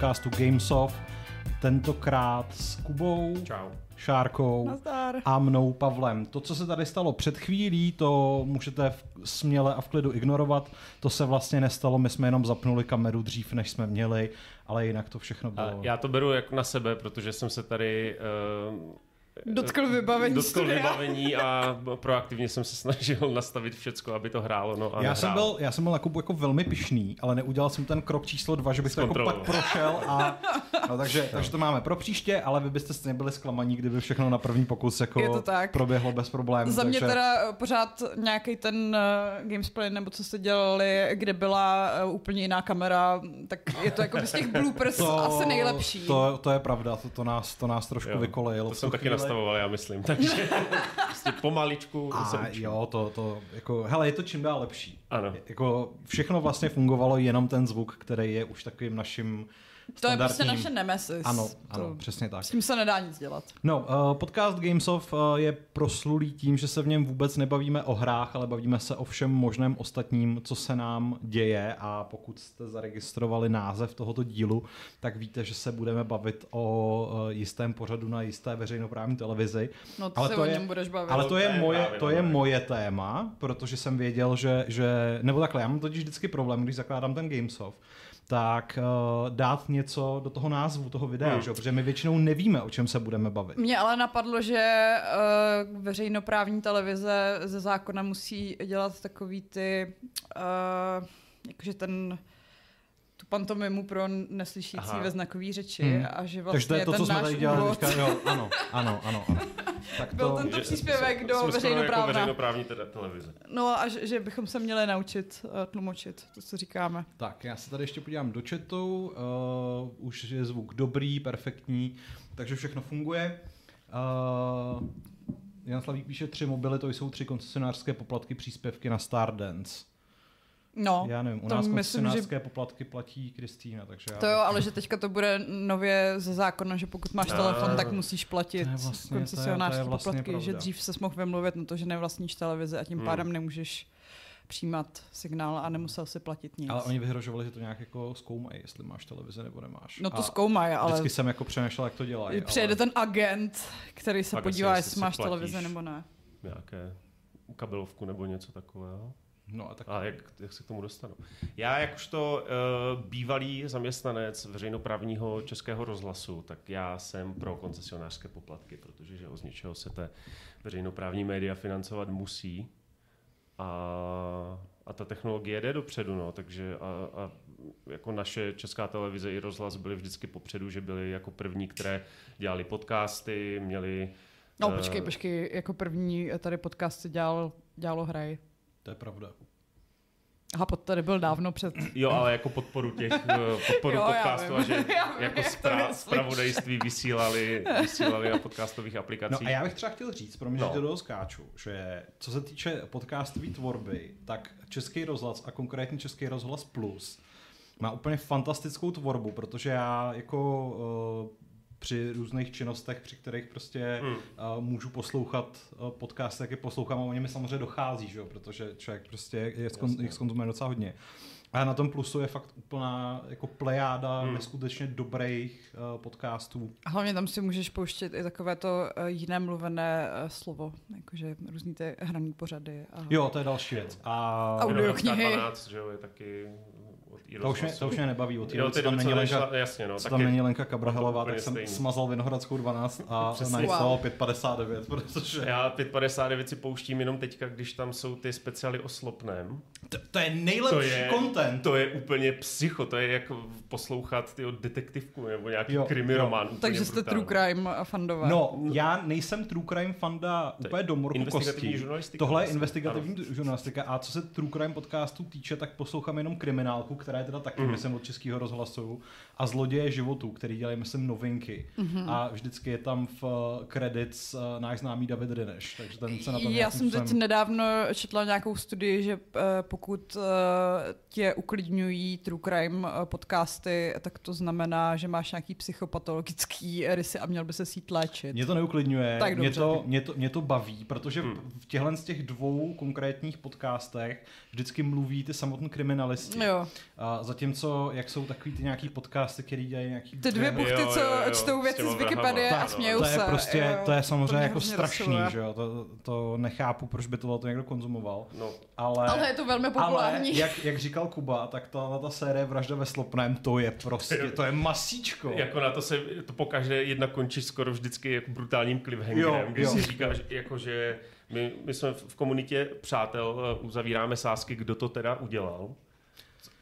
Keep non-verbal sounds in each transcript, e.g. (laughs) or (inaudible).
podcastu Gamesoft. Tentokrát s Kubou, Čau. Šárkou Nazdar. a mnou Pavlem. To, co se tady stalo před chvílí, to můžete v, směle a v klidu ignorovat. To se vlastně nestalo, my jsme jenom zapnuli kameru dřív, než jsme měli, ale jinak to všechno A bylo. já to beru jako na sebe, protože jsem se tady uh, Dotkl vybavení dotkl studia. vybavení a proaktivně jsem se snažil (laughs) nastavit všecko, aby to hrálo. No, a Já jsem, byl, já jsem byl na Kubu jako velmi pišný, ale neudělal jsem ten krok číslo dva, že bych to jako pak prošel. A, no, takže, (laughs) takže to máme pro příště, ale vy byste stejně byli zklamaní, kdyby všechno na první pokus jako Je to tak. proběhlo bez problémů. Za mě takže... teda eh, pořád nějaký ten uh, gamesplay, nebo co jste dělali, kde byla uh, úplně jiná kamera, tak je to jako z těch (laughs) bloopers asi nejlepší. To, to je pravda, to, to, nás, to nás trošku Jo, vykolejilo. To jsem taky chvíli. Nastavoval, já myslím. Takže (laughs) prostě pomaličku se A učím. jo, to, to, jako, hele, je to čím dál lepší. Ano. Jako všechno vlastně fungovalo, jenom ten zvuk, který je už takovým naším to je prostě naše nemesis. Ano, to, ano, přesně tak. S tím se nedá nic dělat. No, uh, podcast Gamesoft uh, je proslulý tím, že se v něm vůbec nebavíme o hrách, ale bavíme se o všem možném ostatním, co se nám děje a pokud jste zaregistrovali název tohoto dílu, tak víte, že se budeme bavit o uh, jistém pořadu na jisté veřejnoprávní televizi. No, to ale se to o je, něm budeš bavit. Ale to je, To je moje, to je moje téma, protože jsem věděl, že, že nebo takhle, já mám totiž vždycky problém, když zakládám ten Gamesoft, tak uh, dát něco do toho názvu toho videa, Hmm. že? jo? protože my většinou nevíme, o čem se budeme bavit. Mně ale napadlo, že uh, veřejnoprávní televize ze zákona musí dělat takový ty, uh, jakože ten tu pantomimu pro neslyšící Aha. ve znakové řeči Hmm. a že Takže to vlastně je to, ten co jsme tady dělali úvod teďka, jo, ano, ano, ano, ano. (laughs) Tak byl to, tento Že- příspěvek do Jako veřejnoprávna. veřejnoprávní teda televize. No a že, že bychom se měli naučit uh, tlumočit to, co říkáme. tak, já se tady ještě podívám do chatu, uh, už je zvuk dobrý, perfektní, takže všechno funguje. Uh, Jan Slavík píše, tři mobily, to jsou tři koncesionářské poplatky, příspěvky na Stardance. No, já nevím, u to nás myslím, že poplatky platí Kristýna, takže já... to jo, ale že teďka to bude nově ze zákona, že pokud máš telefon, tak musíš platit To je vlastně- to je- koncesionářské to je vlastně poplatky, že pravda. dřív se mohl vymluvit na to, že nevlastníš televizi a tím Hmm. pádem nemůžeš přijímat signál a nemusel si platit nic. Ale oni vyhrožovali, že to nějak jako zkoumají, jestli máš televizi nebo nemáš. No to A zkoumají, ale Vždycky jsem jako přemýšlel, jak to dělají. přijede ten agent, který se Pak podívá, jestli jestli máš televizi nebo ne. Nějaké kabelovku nebo něco takového. No a tak A jak, jak se k tomu dostanu? Já jakožto uh, bývalý zaměstnanec veřejnoprávního českého rozhlasu, tak já jsem pro koncesionářské poplatky, protože že z něčeho se té veřejnoprávní média financovat musí. A, a ta technologie jde dopředu, no, takže a, a jako naše česká televize i rozhlas byly vždycky popředu, že byly jako první, které dělali podcasty, měli... No eh, počkej, počkej, jako první tady podcast si dělal, dělalo hraj. To je pravda. Aha, pod tady byl dávno před... Jo, ale jako podporu těch, (laughs) eh, podporu Jo, podcastu vím. a že (laughs) vím, jako spra- spravodajství vysílali, vysílali na podcastových No aplikacích. a já bych třeba chtěl říct, pro mě, No. že to do skáču, že co se týče podcastové tvorby, tak Český rozhlas a konkrétně Český rozhlas Plus má úplně fantastickou tvorbu, protože já jako uh, při různých činnostech, při kterých prostě Hmm. uh, můžu poslouchat uh, podcast, tak je poslouchám a oni mi samozřejmě dochází, že jo, protože člověk prostě je skon, jich skonzumuje docela hodně. A na tom plusu je fakt úplná jako plejáda Hmm. neskutečně dobrých uh, podcastů. Hlavně tam si můžeš pouštět i takové to eh, jiné mluvené eh, slovo, jakože různý ty hraný pořady. A... Jo, to je další věc. A Audio knihy. 12, že jo, je taky To už, mě, to už mě nebaví od Jo, té, ty co tam není Lenka, jasně, no, tam není Lenka Kabrahelová, úplně tak jsem stejný. smazal Vinohradskou 12 a nainstaloval Wow. 559, protože Já 559 si pouštím jenom teďka, když tam jsou ty speciály o slopném. to, to je nejlepší To je, content. to je úplně psycho, to je jako poslouchat tyho detektivku nebo nějaký Jo, jo, krimi jo. román. Takže jste true crime fandové. No, já nejsem true crime fanda To je úplně do morku investigativní kostí. Tohle je investigativní žurnalistika a co se true crime podcastů týče, tak poslouchám jenom kriminálku, která je teda taky, Mhm. myslím, od českého rozhlasu a zloděje životů, který dělají, myslím, novinky. A vždycky je tam v uh, credits uh, náš známý David Rineš, takže ten se na tom Já jsem teď nedávno četla nějakou studii, že eh, pokud eh, tě uklidňují true crime eh, podcasty, tak to znamená, že máš nějaký psychopatologický rysy a měl by se sít léčit. Mě to neuklidňuje, Tak mě, dobře. to, mě, to, mě to baví, protože Hmm. v těchto z těch dvou konkrétních podcastech vždycky mluví ty samotní kriminalisti. Jo. Uh, A zatímco, jak jsou takový ty nějaký podcasty, který dělají nějaký... Ty dvě buchty, co jo, jo, čtou věci z Wikipedie a smějou to se. je prostě, jo. to je samozřejmě mě jako strašný, že jo, to, to nechápu, proč by tohle to někdo konzumoval, No, ale... Ale je to velmi ale populární. jak, jak říkal Kuba, tak ta, ta série Vražda ve Slopném, to je prostě, to je masíčko. jako na to se to pokaždé jedna končí skoro vždycky jako brutálním cliffhangerem, Jo, kdy jo. si říkáš, jako, že my, my jsme v komunitě přátel eh, uzavíráme sásky, kdo to teda udělal.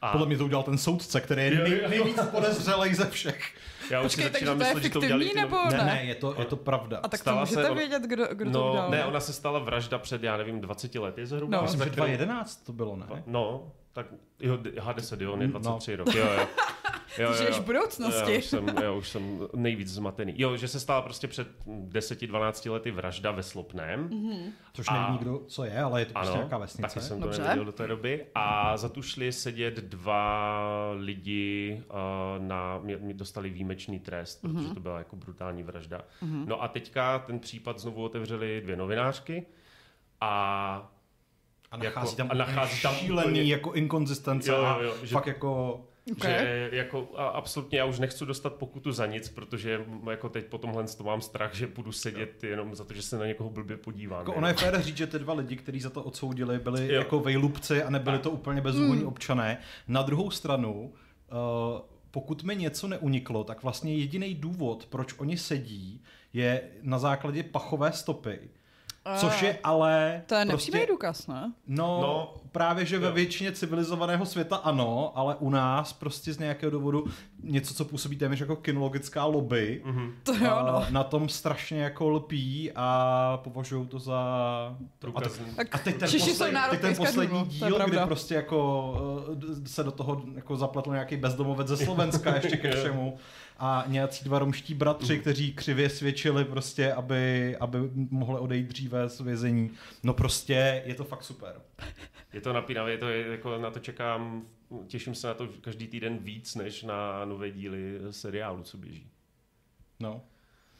A Podle mě to udělal ten soudce, který je nej, nejvíc podezřelej ze všech. já už si Počkej, takže začínám to je myslet, že to fiktivní nebo Ne, ne? ne, je to, je to pravda. A tak to Stala se můžete on- vědět, kdo, kdo to No, udělal. ne, ona se stala vražda před, já nevím, 20 lety zhruba. No. Myslím, že Respektive- 2011 to bylo, ne? No, tak jo, H10, jo, on je No. 23 rok, jo, jo. (laughs) Jo, Žiješ v budoucnosti. Já už, jsem, já už jsem nejvíc zmatený. Jo, že se stala prostě před 10-12 lety vražda ve Slopném. Mhm. Což A- neví nikdo, co je, ale je to prostě Ano, nějaká vesnice. taky jsem to Dobře. nevěděl do té doby. A za tu šli sedět dva lidi, uh, na, mě, mě dostali výjimečný trest, Mhm. protože to byla jako brutální vražda. No a teďka ten případ znovu otevřeli dvě novinářky a A nachází Jako- tam, a nachází tam šílený úplně- jako inkonzistence Jo, jo, a jo, že- fakt jako... Okay. Že jako a absolutně já už nechci dostat pokutu za nic, protože jako teď po tomhle to mám strach, že budu sedět jenom za to, že se na někoho blbě podívám. Jako ono je fér říct, že ty dva lidi, kteří za to odsoudili, byli Jo. jako vejlubci a nebyli to úplně bezúhonní občané. Na druhou stranu, uh, pokud mi něco neuniklo, tak vlastně jediný důvod, proč oni sedí, je na základě pachové stopy. Což je ale To je prostě, nepřímý důkaz, ne? No, no, právě, že ve většině civilizovaného světa ano, ale u nás prostě z nějakého důvodu něco, co působí téměř jako kinologická lobby, Mhm. To jo, no. a na tom strašně jako lpí a považují to za... A, te- a teď ten, posled, teď ten poslední je díl, kdy prostě jako uh, se do toho jako zapletl nějaký bezdomovec ze Slovenska ještě ke (laughs) všemu a nějací dva romští bratři, Mhm. kteří křivě svědčili prostě, aby, aby mohli odejít dříve z vězení. No prostě je to fakt super. Je to napínavé, je to, je, jako na to čekám, těším se na to každý týden víc, než na nové díly seriálu, co běží. No.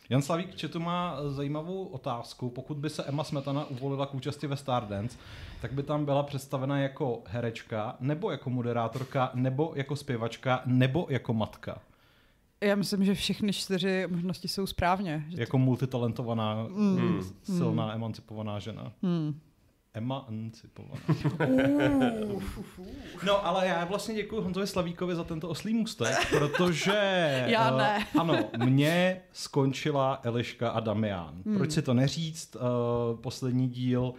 Jan Slavík Četu má zajímavou otázku. Pokud by se Emma Smetana uvolila k účasti ve Stardance, tak by tam byla představena jako herečka, nebo jako moderátorka, nebo jako zpěvačka, nebo jako matka. Já myslím, že všechny čtyři možnosti jsou správně. Že Jako multitalentovaná, Hmm. silná, emancipovaná žena. Hmm. Emancipovaná. No, ale já vlastně děkuji Honzovi Slavíkovi za tento oslý můstek, protože... (laughs) Já eh, ne. (laughs) ano, mě skončila Eliška a Damian. Hmm. Proč si to neříct? Uh, poslední díl Uh,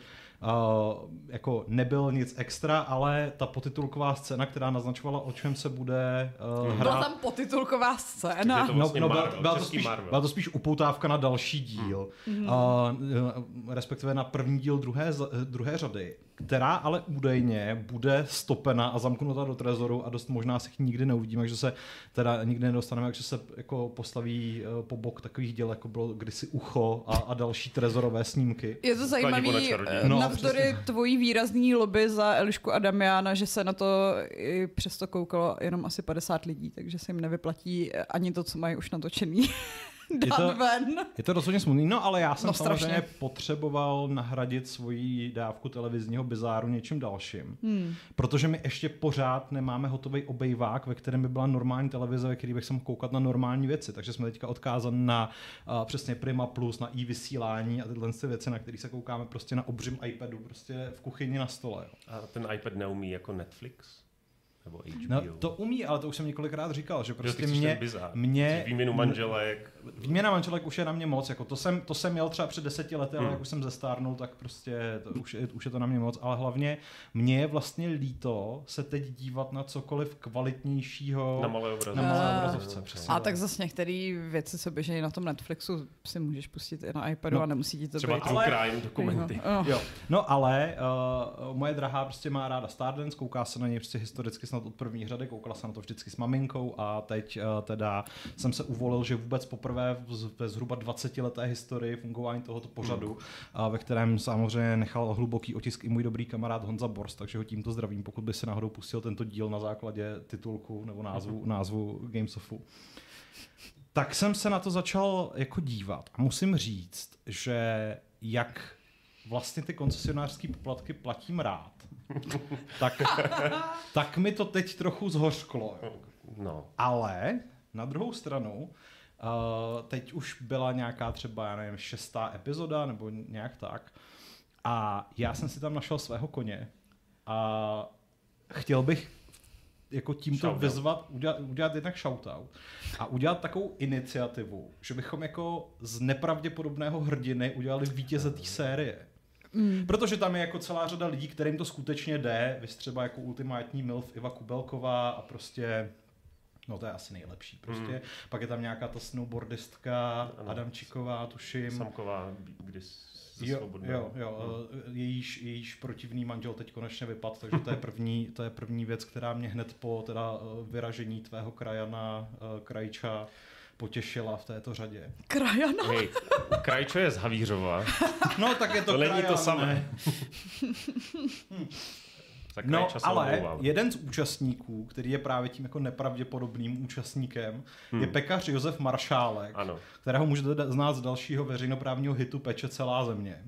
jako nebyl nic extra, ale ta potitulková scéna, která naznačovala, o čem se bude uh, hrát. Byla tam potitulková scéna. To vlastně byla, Marvel, byla, to český spíš, Marvel. byla to spíš upoutávka na další díl, a, eh, respektive na první díl druhé, eh, druhé řady, která ale údajně bude stopena a zamknuta do trezoru a dost možná se nikdy neuvidíme, takže se teda nikdy nedostaneme, takže se jako postaví eh, po bok takových děl, jako bylo kdysi Ucho a, a další trezorové snímky. Je to zajímavý, Kladivo na čaroděje. eh, No, navzdory přesně. tvojí výrazný lobby za Elišku a Damiana, že se na to i přesto koukalo jenom asi 50 lidí, takže se jim nevyplatí eh, ani to, co mají už natočený. (laughs) Je to- ven. Je to rozhodně smutný, no ale já jsem No, samozřejmě strašně. potřeboval nahradit svoji dávku televizního bizáru něčím dalším. Hmm. Protože my ještě pořád nemáme hotový obejvák, ve kterém by byla normální televize, ve který bych se mohl koukat na normální věci. Takže jsme teďka odkázani na uh, přesně Prima Plus, na i-vysílání a tyhle ty věci, na které se koukáme prostě na obřím iPadu, prostě v kuchyni na stole. Jo. A ten iPad neumí jako Netflix? Nebo HBO? No, to umí, ale to už jsem několikrát říkal, že prostě mě, mě Výměnu manželek. Výměna manželek už je na mě moc, jako to jsem, to jsem měl třeba před deseti lety, ale Hmm. jak už jsem zestárnul, tak prostě to, už, je, už je to na mě moc, ale hlavně mě je vlastně líto se teď dívat na cokoliv kvalitnějšího Na malé obrazovce. na malé Ah. obrazovce. Přesně. A tak zase některé věci, co běží na tom Netflixu, si můžeš pustit i na iPadu No, a nemusí ti to Třeba být. Ale- Crime dokumenty. Oh. Jo. No ale uh, moje drahá prostě má ráda Stardance, kouká se na něj prostě historicky snad od první řady, koukala se na to vždycky s maminkou a teď uh, teda jsem se uvolil, že vůbec poprvé v- ve zhruba 20 leté historii fungování tohoto pořadu, a ve kterém samozřejmě nechal hluboký otisk i můj dobrý kamarád Honza Borst, takže ho tímto zdravím, pokud by se náhodou pustil tento díl na základě titulku nebo názvu, názvu Gamesofu. Tak jsem se na to začal jako dívat a musím říct, že jak vlastně ty koncesionářské poplatky platím rád, (laughs) tak, tak mi to teď trochu zhořklo. No. Ale na druhou stranu, uh, teď už byla nějaká třeba, já nevím, šestá epizoda nebo nějak tak. A já jsem si tam našel svého koně a chtěl bych jako tímto Shoutout. vyzvat, udělat, udělat jednak shoutout a udělat takovou iniciativu, že bychom jako z nepravděpodobného hrdiny udělali vítěze té série. Mm. Protože tam je jako celá řada lidí, kterým to skutečně jde. Vy třeba jako ultimátní MILF Iva Kubelková a prostě No to je asi nejlepší prostě. Mm. Pak je tam nějaká ta snowboardistka, Ano. Adamčíková, tuším. Samková, když Jo, svobodného. jo, jo, eh, jejíž, jejíž protivný manžel teď konečně vypad, takže to je (laughs) první, to je první věc, která mě hned po teda eh, vyražení tvého krajana eh, Krajča potěšila v této řadě. Krajana. Hej, Krajčo je z Havířova. No tak je to, To není krajan, to samé. ne? (laughs) (laughs) Za No, ale omlouvám. jeden z účastníků, který je právě tím jako nepravděpodobným účastníkem, Hmm. je pekař Josef Maršálek, Ano. kterého můžete znát z dalšího veřejnoprávního hitu Peče celá země.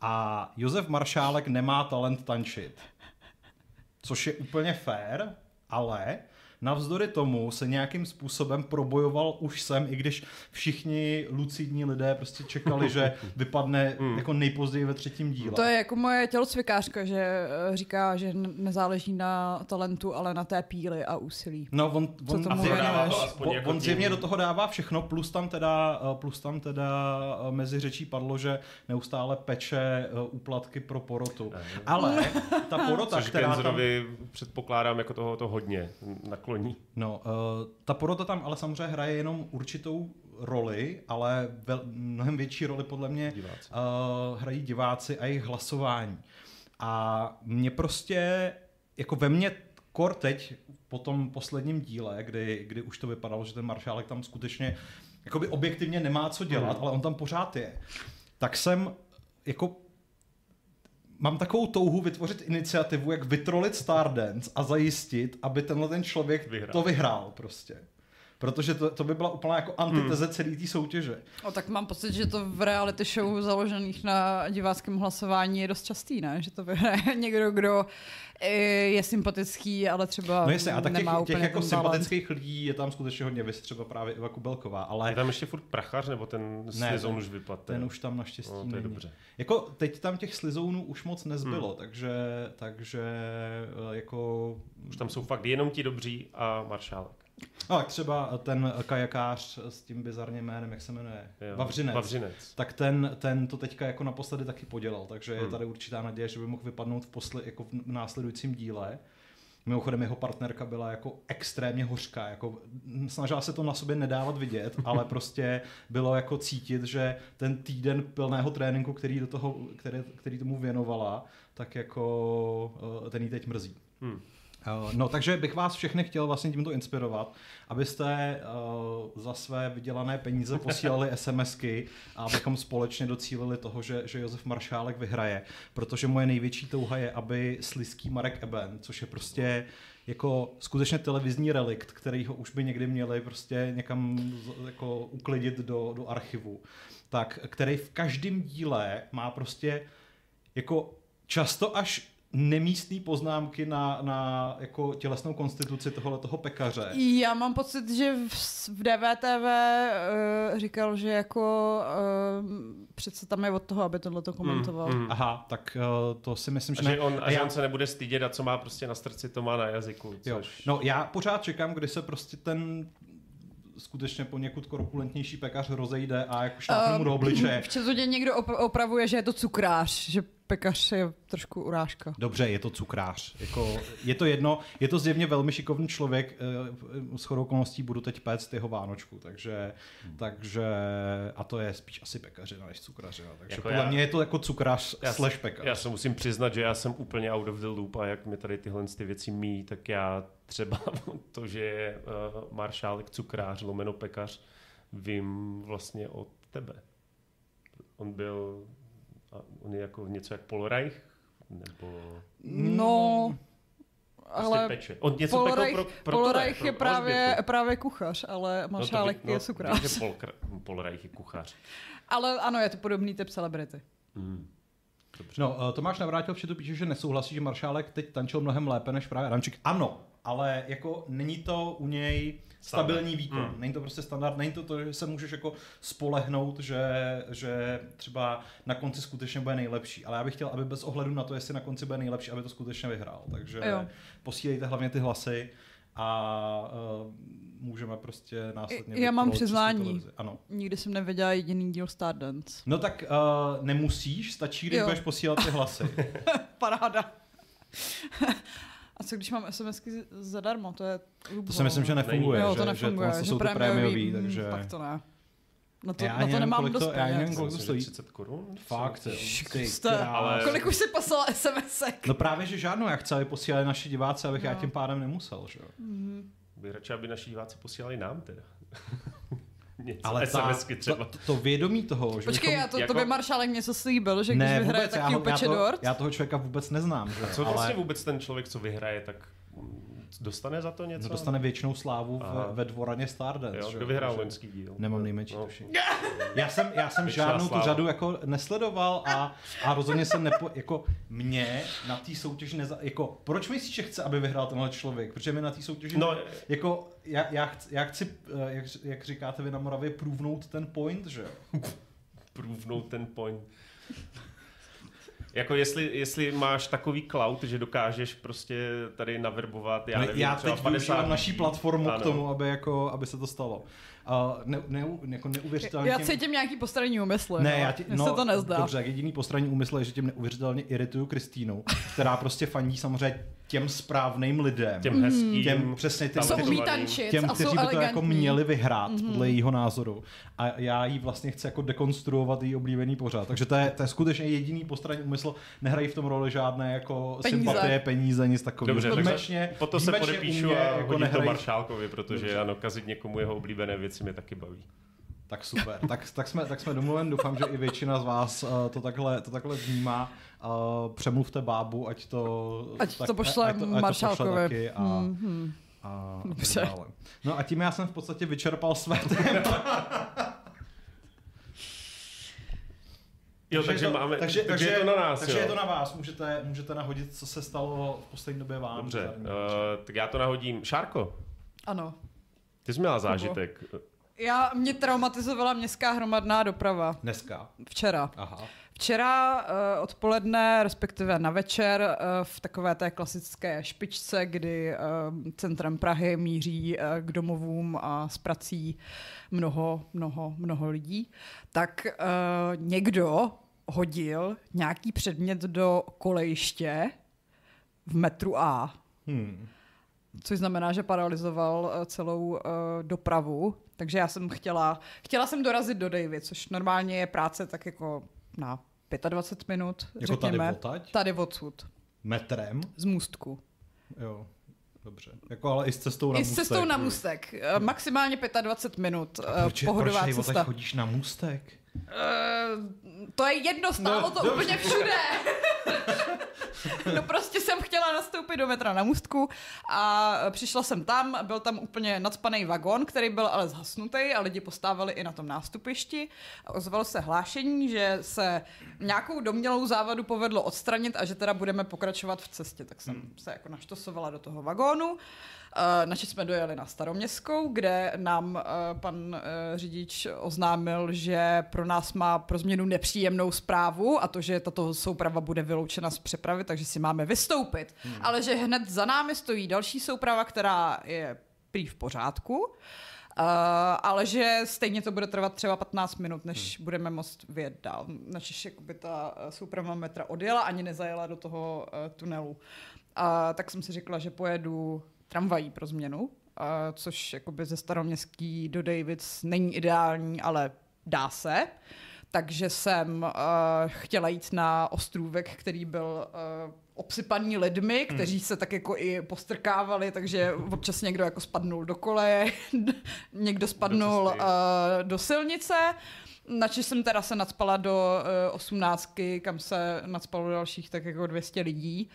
A Josef Maršálek nemá talent tančit. Což je úplně fair, ale navzdory tomu se nějakým způsobem probojoval už sem, i když všichni lucidní lidé prostě čekali, že (laughs) vypadne jako nejpozději ve třetím díle. To je jako moje tělocvikářka, že eh, říká, že nezáleží na talentu, ale na té píli a úsilí. No, on, Co on, tomu asi- věnuješ? Aspoň on, jako on zjevně do toho dává všechno, plus tam teda, eh, plus tam teda eh, mezi řečí padlo, že neustále peče úplatky pro porotu. Ale (laughs) ta porota, Což která tam, předpokládám jako toho to hodně nakloní. no, eh, ta porota tam ale samozřejmě hraje jenom určitou roli, ale vel, mnohem větší roli podle mě Diváci. uh, hrají diváci a jejich hlasování. A mě prostě, jako ve mně kor teď, po tom posledním díle, kdy, kdy už to vypadalo, že ten maršálek tam skutečně jakoby objektivně nemá co dělat, Hmm. ale on tam pořád je, tak jsem jako mám takovou touhu vytvořit iniciativu, jak vytrolit Stardance a zajistit, aby tenhle ten člověk Vyhrál. to vyhrál prostě. Protože to, to by byla úplná jako antiteze celé té soutěže. O, tak mám pocit, že to v reality show založených na diváckém hlasování je dost častý, ne? Že to vyhraje (laughs) někdo, kdo eh, je sympatický, ale třeba No jasně, a tak těch, nemá těch úplně jako ten talent. sympatických lidí je tam skutečně hodně, vys třeba právě Iva Kubelková, Je ale tam ještě furt prachař, nebo ten ten- už vypadl? ten už tam naštěstí no, to je není. dobře. Jako teď tam těch slizounů už moc nezbylo, takže, takže eh, jako... Už tam jsou fakt jenom ti dobří a maršálek. Tak třeba ten kajakář s tím bizarním jménem, jak se jmenuje? Jo. Vavřinec. Vavřinec. Tak ten, ten to teďka jako naposledy taky podělal, takže je Hmm. tady určitá naděje, že by mohl vypadnout v, posle, jako v následujícím díle. Mimochodem jeho partnerka byla jako extrémně hořká, jako snažila se to na sobě nedávat vidět, (laughs) ale prostě bylo jako cítit, že ten týden plného tréninku, který, do toho, který, který tomu věnovala, tak jako eh, ten jí teď mrzí. Hmm. Uh, No, takže bych vás všechny chtěl vlastně tímto inspirovat, abyste uh, za své vydělané peníze posílali (laughs) SMSky a abychom společně docílili toho, že, že Josef Maršálek vyhraje. Protože moje největší touha je, aby slizký Marek Eben, což je prostě jako skutečně televizní relikt, který ho už by někdy měli prostě někam jako uklidit do, do archivu, tak který v každém díle má prostě jako často až nemístný poznámky na, na jako tělesnou konstituci tohohle toho pekaře. Já mám pocit, že v, v DVTV uh, říkal, že jako uh, přece tam je od toho, aby tohle to komentoval. Mm, mm. Aha, tak uh, to si myslím, že A ne. že, on, a A že já- on se nebude stydět a co má prostě na srdci, to má na jazyku. Jo. Což... No já pořád čekám, kdy se prostě ten skutečně poněkud korpulentnější pekař rozejde a jak šlápne mu do obličeje. V někdo op- opravuje, že je to cukrář, že pekař je trošku urážka. Dobře, je to cukrář. Jako, je to jedno, je to zjevně velmi šikovný člověk. eh, S chodou okolností budu teď péct jeho vánočku, takže, takže a to je spíš asi pekařina než cukrařina. Takže Jako podle já- mě je to jako cukrář Já, slash pekař. já se musím přiznat, že já jsem úplně out of the loop a jak mi tady tyhle ty věci míjí, tak já třeba (laughs) to, že je uh, maršálek cukrář, lomeno pekař, vím vlastně od tebe. On byl, a on je jako něco jak Polreich, nebo No, prostě ale peče. On něco Polreich, pro, pro Polreich je pro právě, právě kuchař, ale No to Maršálek ví- je no, cukrář. vím, že Polkr- Polreich je kuchař. Ale ano, je to podobný typ celebrity. Mm. Dobře. No, eh, Tomáš Navrátil v chatu píše, že nesouhlasí, že Maršálek teď tančil mnohem lépe než právě Adamčík. Ano, ale jako není to u něj stabilní výkon. Hmm. Není to prostě standard, není to to, že se můžeš jako spolehnout, že, že třeba na konci skutečně bude nejlepší. Ale já bych chtěl, aby bez ohledu na to, jestli na konci bude nejlepší, aby to skutečně vyhrál. Takže Jo. posílejte hlavně ty hlasy a uh, můžeme prostě následně... Já mám přiznání. Ano. Nikdy jsem neviděla jediný díl Stardance. No tak uh, nemusíš, stačí, když Jo. budeš posílat ty hlasy. (laughs) Paráda. (laughs) Co když mám SMSky zadarmo? To je To si myslím, že nefunguje, Jo, že, to nefunguje. že, to že jsou ty prémiový, prémiový, mm, takže... Tak to ne. Na to, Já na to nemám kolik to- dost já nevím, kolik to stojí. 30 korun? Fakt, ty. Ale- Kolik už si poslala SMSek? No právě, že žádnou, já chci, aby posílali naši diváci, abych No. já tím pádem nemusel, že jo. Bych radši, aby naši diváci posílali nám teda. (laughs) Něco, Ale ta, SMSky třeba. to, to, vědomí toho, že Počkej, bychom... já to, jako- tobě Maršálek něco slíbil, že když ne, vyhraje, vůbec, tak já, ho, já, upeče to, dort? já toho člověka vůbec neznám, že? Co ale vlastně vůbec ten člověk, co vyhraje, tak dostane za to něco? no, dostane většinou slávu Aha. ve, dvoraně Stardance. Jo, že kdo vyhrál loňský díl? Nemám nejmenší No. tušení. Já jsem, já jsem žádnou tu sláva. řadu jako nesledoval a, a rozhodně jsem nepo, jako mě na té soutěži neza, jako proč myslíš, že chce, aby vyhrál tenhle člověk? Protože mi na té soutěži No, jako já, já, chci, já chci, eh, jak, jak říkáte vy na Moravě, průvnout ten point, že jo? (laughs) průvnout ten point. Jako jestli, jestli máš takový cloud, že dokážeš prostě tady naverbovat, já nevím, já třeba teď 50 využívám naší platformu Ano. k tomu, aby, jako, aby se to stalo. Uh, ne, ne, jako neuvěřitelně... Já cítím nějaký postaranní úmysl. Ne, já ti, no, se to nezdá. Dobře, jediný postranní úmysl je, že tím neuvěřitelně irituju Kristýnu, která prostě fandí samozřejmě těm správným lidem. Těm hezkým. těm přesně těm, umí tančit těm, kteří jsou by to jako měli vyhrát, mm-hmm. podle jejího názoru. A já jí vlastně chci jako dekonstruovat její oblíbený pořád. Takže to je, to je skutečně jediný postranní úmysl. Nehrají v tom roli žádné jako Peníze. sympatie, peníze, nic takového. Dobře, výjimečně, tak potom se výjimečně podepíšu a jako hodím to Maršálkovi, protože Dobře. ano, kazit někomu jeho oblíbené věci mě taky baví. Tak super, tak, tak, jsme, tak jsme domluven, doufám, že i většina z vás uh, to, takhle, to takhle vnímá. Uh, přemluvte bábu, ať to, Ať tak, to pošle ať to, ať to Maršálkovi. a, Mhm. a, a Dobře. dále. No a tím já jsem v podstatě vyčerpal své téma. (laughs) Jo, takže, je to, máme, takže, takže, je to na nás, takže jo. je to na vás, můžete, můžete nahodit, co se stalo v poslední době vám. Dobře, uh, tak já to nahodím. Šárko, Ano. ty jsi měla zážitek. Já, mě traumatizovala městská hromadná doprava. Dneska. Včera. Aha. Včera uh, odpoledne, respektive na večer, uh, v takové té klasické špičce, kdy uh, centrem Prahy míří uh, k domovům a z prací mnoho, mnoho, mnoho lidí, tak uh, někdo hodil nějaký předmět do kolejiště v metru A. Hmm. Což znamená, že paralizoval celou uh, dopravu. Takže já jsem chtěla, chtěla jsem dorazit do Davy, což normálně je práce tak jako na 25 minut, Jako tady řekněme. odtaď? Tady odsud, Metrem? z můstku. Jo. Dobře. Jako ale i s cestou na I s můstek. cestou na můstek. Eh, Maximálně 25 minut. A eh, proč, Pohodová proč tady cesta. chodíš na můstek? Eh, to je jedno, stálo No, to dobře. úplně všude. (laughs) no prostě jsem chtěla nastoupit do metra na můstku a přišla jsem tam, byl tam úplně nadspaný vagón, který byl ale zhasnutý a lidi postávali i na tom nástupišti. Ozvalo se hlášení, že se nějakou domnělou závadu povedlo odstranit a že teda budeme pokračovat v cestě. Tak jsem se jako naštosovala do toho vagónu. Uh, naši jsme dojeli na Staroměstskou, kde nám uh, pan uh, řidič oznámil, že pro nás má pro změnu nepříjemnou zprávu a to, že tato souprava bude vyloučena z přepravy, takže si máme vystoupit. Hmm. Ale že hned za námi stojí další souprava, která je prý v pořádku, uh, ale že stejně to bude trvat třeba 15 minut, než hmm. budeme moct vyjet dál. Načež jakoby ta eh, souprava metra odjela, ani nezajela do toho uh, tunelu. A tak jsem si řekla, že pojedu tramvají pro změnu, a což jakoby ze staroměstský do Davids není ideální, ale dá se. Takže jsem uh, chtěla jít na ostrůvek, který byl uh, obsypaný lidmi, kteří se tak jako i postrkávali, takže občas někdo jako spadnul do koleje, (laughs) někdo spadnul Do uh, do silnice. Načež jsem teda se nadspala do uh, osmnáctky, kam se nadspalo dalších tak jako 200 lidí.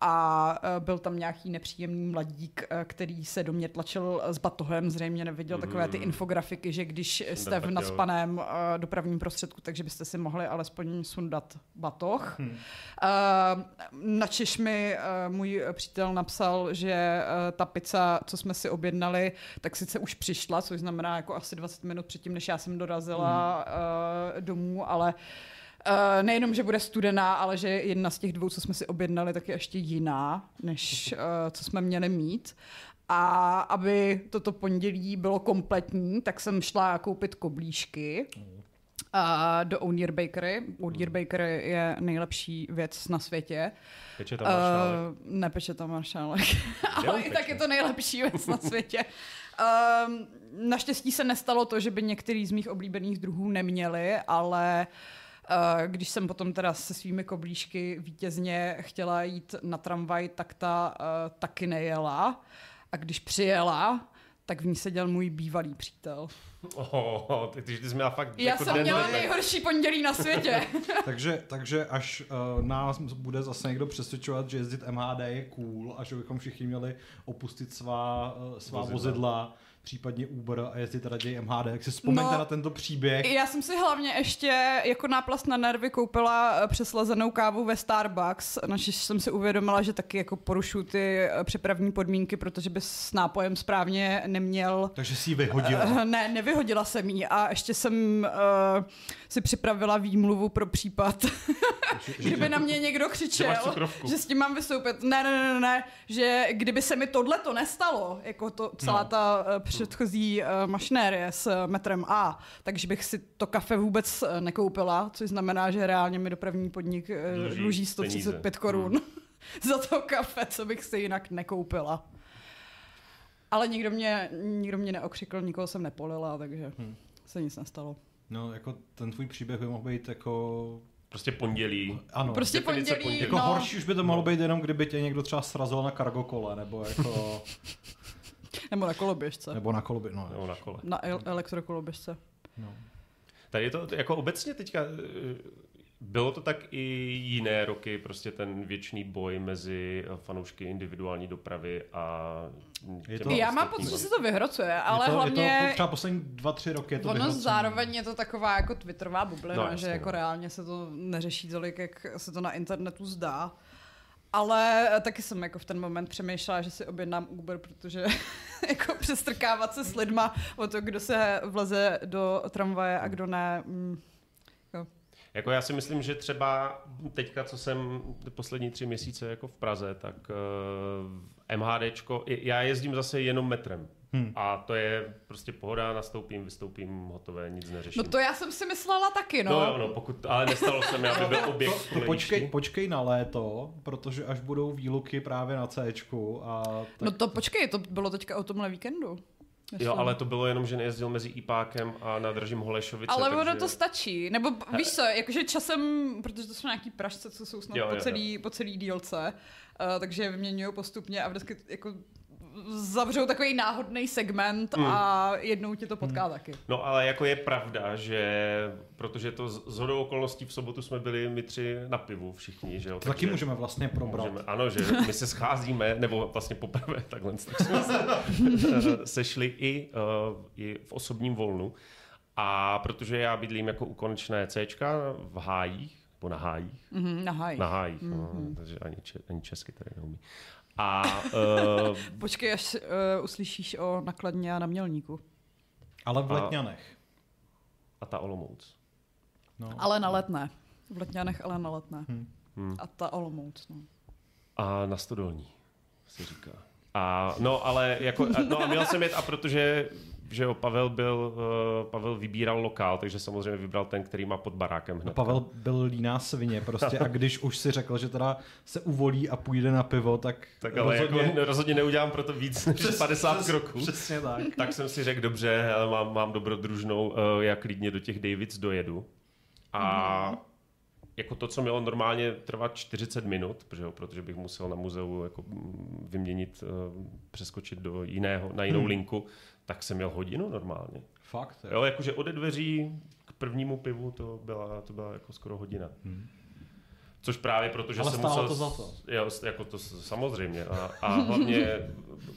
A eh, byl tam nějaký nepříjemný mladík, eh, který se do mě tlačil s batohem, zřejmě neviděl takové ty infografiky, že když jste v naspaném dopravním prostředku, takže byste si mohli alespoň sundat batoh. Hmm. Uh, načež mi můj přítel napsal, že ta pizza, co jsme si objednali, tak sice už přišla, což znamená jako asi 20 minut předtím, než já jsem dorazila uh, domů, ale Uh, nejenom, že bude studená, ale že jedna z těch dvou, co jsme si objednali, tak je ještě jiná, než uh, co jsme měli mít. A aby toto pondělí bylo kompletní, tak jsem šla koupit koblížky uh, do O'Near Bakery. O'Near Bakery je nejlepší věc na světě. Peče tam maršálek. Uh, nepeče tam maršálek, (laughs) ale i tak je to nejlepší věc na světě. Um, (laughs) naštěstí se nestalo to, že by některý z mých oblíbených druhů neměli, ale uh, když jsem potom teda se svými koblížky vítězně chtěla jít na tramvaj, tak ta uh, taky nejela. A když přijela, tak v ní seděl můj bývalý přítel. Oh, ty, ty, ty jsi měla fakt Já jako jsem den měla den- nejhorší pondělí na světě. (laughs) takže, takže až uh, nás bude zase někdo přesvědčovat, že jezdit MHD je cool a že bychom všichni měli opustit svá, uh, svá Vozidla. vozidla. Případně Uber a jezdit raději MHD. Jak si vzpomeňte No. na tento příběh. Já jsem si hlavně ještě jako náplast na nervy koupila eh, přeslazenou kávu ve Starbucks, našiž jsem si uvědomila, že taky jako porušuju ty eh, přepravní podmínky, protože bys s nápojem správně neměl Takže si ji vyhodil. Eh, Ne, nevyhodila jsem ji a ještě jsem uh, si připravila výmluvu pro případ, (laughs) kdyby na mě někdo Že křičel, cukrovku. že s tím mám vystoupit. Ne, ne, ne, ne, ne, že kdyby se mi tohle to nestalo, jako to celá No. ta uh, předchozí uh, mašinérie s uh, metrem A, takže bych si to kafe vůbec uh, nekoupila, což znamená, že reálně mi dopravní podnik uh, Dluží dluží 135 peníze. korun (laughs) za to kafe, co bych si jinak nekoupila. Ale nikdo mě, nikdo mě neokřikl, nikoho jsem nepolila, takže Hmm. se nic nestalo. No, jako ten tvůj příběh by mohl být jako... Prostě pondělí. Ano, Prostě pondělí, pondělí. jako no, horší už by to mohlo být jenom, kdyby tě někdo třeba srazil na kargo kole, nebo jako... (laughs) nebo na koloběžce. nebo na kolobě, no. Nebo na kole. Na el- elektrokoloběžce. no. Tady je to jako obecně teďka, eh, bylo to tak i jiné roky, prostě ten věčný boj mezi eh, fanoušky individuální dopravy a Je to- Já mám pocit, že se to vyhrocuje, ale je to, hlavně... Je to třeba poslední dva, tři roky je to Ono vyhrocené. zároveň je to taková jako twitterová bublina, No, jasně, že jako no. reálně se to neřeší tolik, jak se to na internetu zdá. Ale taky jsem jako v ten moment přemýšlela, že si objednám Uber, protože (laughs) jako přestrkávat se s lidma o to, kdo se vleze do tramvaje a kdo ne. Mm, Jako já si myslím, že třeba teďka, co jsem poslední tři měsíce jako v Praze, tak uh, MHDčko, i- já jezdím zase jenom metrem. Hmm. A to je prostě pohoda, nastoupím, vystoupím, hotové, nic neřeším. no to já jsem si myslela taky, no. no, jo, no, pokud, ale nestalo se mi, aby byl objekt To, to počkej, počkej na léto, protože až budou výluky právě na C a tak No to počkej, to bylo teďka o tomhle víkendu. Jo, ale to bylo jenom, že nejezdil mezi Ipákem a nádražím Holešovice. Ale takže... ono to stačí. Nebo víš co, jakože časem, protože to jsou nějaký pražce, co jsou snad Jo, po, jo, celý, po celý dílce, uh, takže je vyměňují postupně a vždycky jako zavřou takový náhodný segment Mm. a jednou ti to potká taky. No ale jako je pravda, že protože to z z hodou okolností v sobotu jsme byli my tři na pivu všichni, že jo? to taky můžeme vlastně probrat. Můžeme, ano, že my se scházíme, nebo vlastně poprvé (laughs) takhle, tak jsme se (laughs) sešli i, uh, i v osobním volnu. A protože já bydlím jako u konečné C v Hájích, nebo na Hájích, Mhm, na haj. na Hájích, Mhm. no, takže ani, če, ani česky tady neumí. A uh, (laughs) Počkej, až uh, uslyšíš o nakladně a na mělníku. Ale v A- Letňanech. a ta Olomouc. No. Ale na letné. V Letňanech, ale na letné. Hmm. A ta Olomouc, no. A na Stodolní, se říká. A, no, ale jako, a, no a měl jsem jet, a protože že jo, Pavel byl, uh, Pavel vybíral lokál, takže samozřejmě vybral ten, který má pod barákem hned. Pavel byl líná svině prostě a když už si řekl, že teda se uvolí a půjde na pivo, tak, Tak ale rozhodně, jako, rozhodně neudělám pro to víc než Přes- 50 přes- kroků. Přesně tak. Tak jsem si řekl, dobře, ale mám, mám dobrodružnou, uh, já klidně do těch Davids dojedu. A jako to, co mělo normálně trvat 40 minut, protože, protože bych musel na muzeu jako mm, vyměnit, uh, přeskočit do jiného, na jinou Hmm. linku, tak jsem měl hodinu normálně. Fakt. Jo. Jo, jakože ode dveří k prvnímu pivu to byla, to byla jako skoro hodina. Hmm. Což právě protože Ale jsem musel... to za to. Jo, jako to samozřejmě. A, a (laughs) hlavně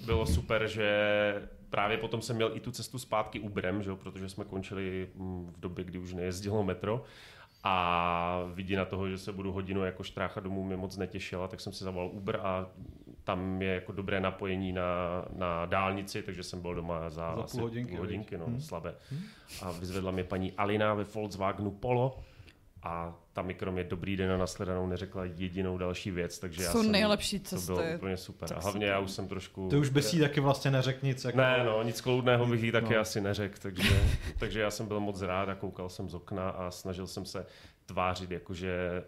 bylo super, že právě potom jsem měl i tu cestu zpátky Uberem, že? jo, protože jsme končili mm, v době, kdy už nejezdilo metro. A vidina toho, že se budu hodinu jako štrácha domů, mě moc netěšila, tak jsem si zavolal Uber a tam je jako dobré napojení na, na dálnici, takže jsem byl doma za, Za asi půl hodinky, půl hodinky no, viď? slabé. A vyzvedla mě paní Alina ve Volkswagenu Polo a ta mi kromě dobrý den a nasledanou neřekla jedinou další věc, takže já Jsou jsem, nejlepší to cesty. bylo úplně super. Tak A hlavně super. já už jsem trošku... Ty už bez jí taky vlastně neřek nic. Jako... Ne, no, nic kloudného bych jí taky No. asi neřekl, takže, (laughs) takže já jsem byl moc rád a koukal jsem z okna a snažil jsem se tvářit, jakože,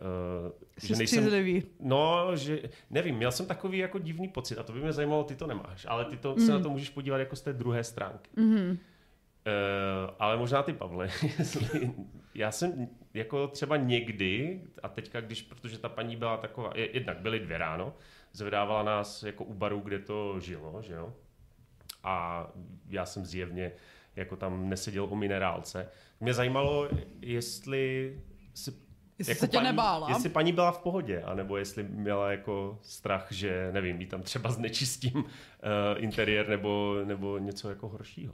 uh, Jsi že nejsem... střízlivý. No, že nevím, měl jsem takový jako divný pocit a to by mě zajímalo, ty to nemáš, ale ty to, se na to můžeš podívat jako z té druhé stránky. Mhm. Uh, ale možná ty, Pavle, (laughs) já jsem jako třeba někdy, a teďka, když, protože ta paní byla taková, je- jednak byly dvě ráno, zvedávala nás jako u baru, kde to žilo, že jo? A já jsem zjevně jako tam neseděl o minerálce. Mě zajímalo, jestli si Jestli se tě paní, nebála. Jestli paní byla v pohodě, anebo jestli měla jako strach, že nevím, jí tam třeba znečistím uh, interiér nebo, nebo něco jako horšího.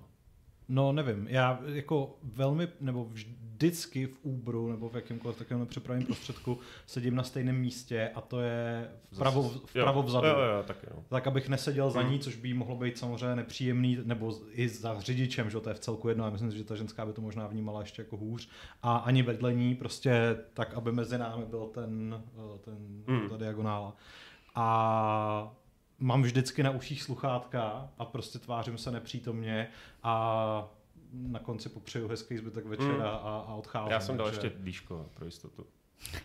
No nevím, já jako velmi, nebo vždycky v Uberu nebo v jakýmkoliv takovém přepravním prostředku sedím na stejném místě a to je vpravo, vpravo jo, vzadu. Jo, jo, taky no. Tak abych neseděl za Hmm. ní, což by jí mohlo být samozřejmě nepříjemný, nebo i za řidičem, že to je v celku jedno, já myslím, že ta ženská by to možná vnímala ještě jako hůř. A ani vedle ní, prostě tak, aby mezi námi byl ten, eh, ten Hmm. ta diagonála. A mám vždycky na uších sluchátka a prostě tvářím se nepřítomně a na konci popřeju hezký zbytek večera Hmm. a, a odcházím. Já jsem dal takže- ještě dýško pro jistotu.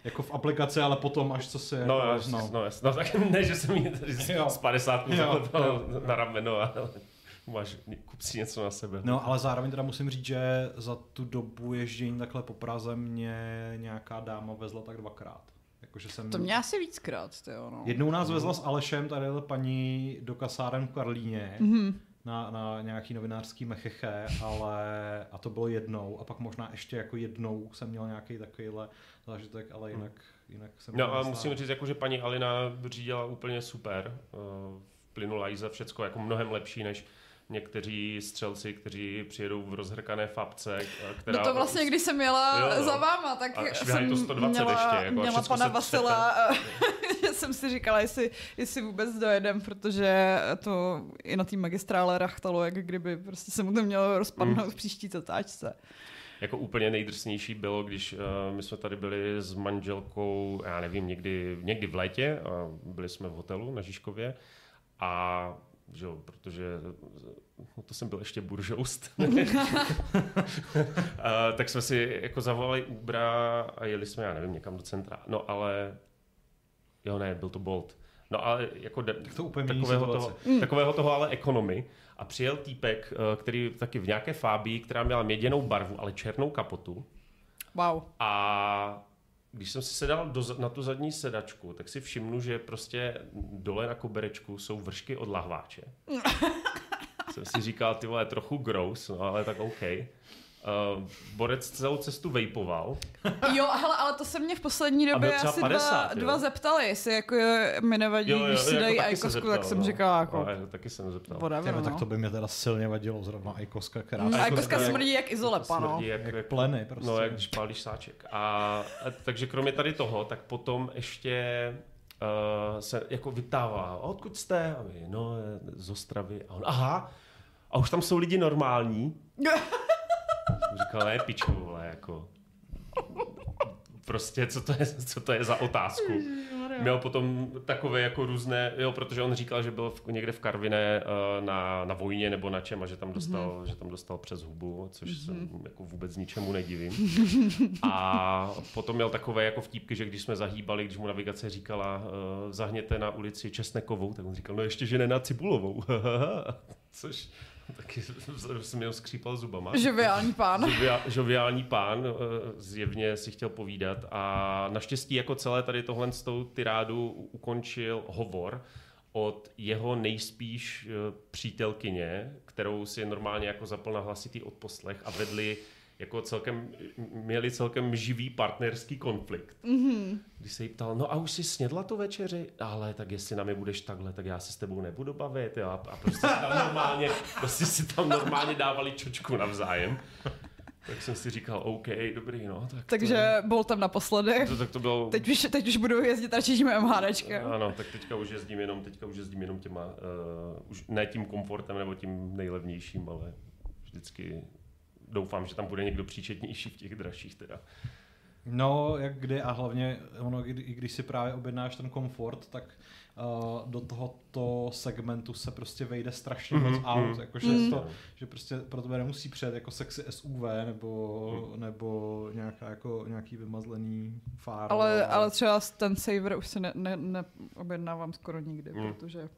Jako v aplikaci, ale potom až co se... No, jako, no. no, no tak (laughs) ne, že jsem jí tady z, (laughs) Jo. z 50 Jo, zaklepal na rameno, ale máš, kup si něco na sebe. No, ale zároveň teda musím říct, že za tu dobu ježdění takhle po Praze mě nějaká dáma vezla tak dvakrát. Jakože jsem... To mě asi víckrát, ty jo, no. Jednou nás vezla s Alešem, tady paní do kasáren v Karlíně, Mhm. na, na nějaký novinářský mecheche, ale a to bylo jednou a pak možná ještě jako jednou jsem měl nějaký takovýhle zážitek, ale jinak, jinak jsem No a musím říct, jako, že paní Alina řídila úplně super. eh, Plynula za všecko jako mnohem lepší než někteří střelci, kteří přijedou v rozhrkané fapce, eh, která... No to vlastně, když jsem jela Jo, no. za váma, tak A jsem to 120 měla, ještě, jako měla pana Vasila, (laughs) jsem si říkala, jestli, jestli vůbec dojedem, protože to i na té magistrále rachtalo, jak kdyby prostě se mu to mělo rozpadnout Mm. v příští zatáčce. Jako úplně nejdrsnější bylo, když uh, my jsme tady byli s manželkou, já nevím, někdy, někdy v létě, a byli jsme v hotelu na Žižkově a že jo, protože no to jsem byl ještě buržoust, (laughs) a, tak jsme si jako zavolali Ubera a jeli jsme, já nevím, někam do centra. No ale, jo ne, byl to Bolt. No ale jako de, Tak to úplně takového toho. Mm. takového toho ale ekonomy. A přijel týpek, eh, který taky v nějaké fábii, která měla měděnou barvu, ale černou kapotu. Wow. A když jsem si sedal do, na tu zadní sedačku, tak si všimnu, že prostě dole na koberečku jsou vršky od lahváče. (laughs) jsem si říkal, ty vole, trochu gross, no ale tak OK. Uh, Borec celou cestu vejpoval. (laughs) Jo, hele, ale to se mě v poslední době asi 50, dva, jo. dva zeptali, jestli jako mi nevadí, Jo, jo, když si jako dají ajkosku, zeptal, tak jsem no. říkala jako, No, já taky jsem zeptal. whatever, Těme, no. tak to by mě teda silně vadilo zrovna Ajkoska, která Mm, Ajkoska jako- smrdí jak izolepa, no. Smrdí jak, jak jak, pleny prostě. No, jak když pálíš sáček. A, a takže kromě tady toho, tak potom ještě uh, se jako vyptává, "A odkud jste? A my, no, z Ostravy. A on, aha, a už tam jsou lidi normální? (laughs) Jsem říkal, ne, pičku, vole, jako. Prostě, co to je, co to je za otázku? Měl potom takové jako různé, jo, protože on říkal, že byl v, někde v Karviné eh, na, na vojně nebo na čem a že tam dostal, mm-hmm. že tam dostal přes hubu, což mm-hmm. se jako vůbec ničemu nedivím. A potom měl takové jako vtípky, že když jsme zahýbali, když mu navigace říkala, uh, zahněte na ulici Česnekovou, tak on říkal, no ještě, že ne na Cibulovou. (laughs) což taky jsem měl skřípal zubama. Žoviální pán. Žovia, žoviální pán eh, zjevně si chtěl povídat a naštěstí jako celé tady tohle s tou tyrádu ukončil hovor od jeho nejspíš eh, přítelkyně, kterou si normálně jako zapl na hlasitý odposlech a vedli jako celkem, měli celkem živý partnerský konflikt. Mhm. Když se jí ptal, no a už si snědla tu večeři? Ale tak jestli na mě budeš takhle, tak já se s tebou nebudu bavit. Jo? A prostě si tam normálně, (laughs) prostě si tam normálně dávali čočku navzájem. Tak jsem si říkal, OK, dobrý, no. Tak Takže byl tam naposledy. to, to, tak to bylo... Teď už, teď už budu jezdit radši tím MHDčkem. Ano, tak teďka už jezdím jenom, teďka už jezdím jenom těma, uh, už ne tím komfortem nebo tím nejlevnějším, ale vždycky doufám, že tam bude někdo příčetnější v těch dražších teda. No, jak kdy a hlavně ono, i když si právě objednáš ten komfort, tak uh, do tohoto segmentu se prostě vejde strašně moc Mhm, aut, mhm. jakože Mhm. to, že prostě pro tebe nemusí přijet jako sexy SUV nebo, nebo nějaká jako nějaký vymazlený fár. Ale, ale třeba ten saver už se ne, ne, neobjednávám skoro nikdy, Mm. protože...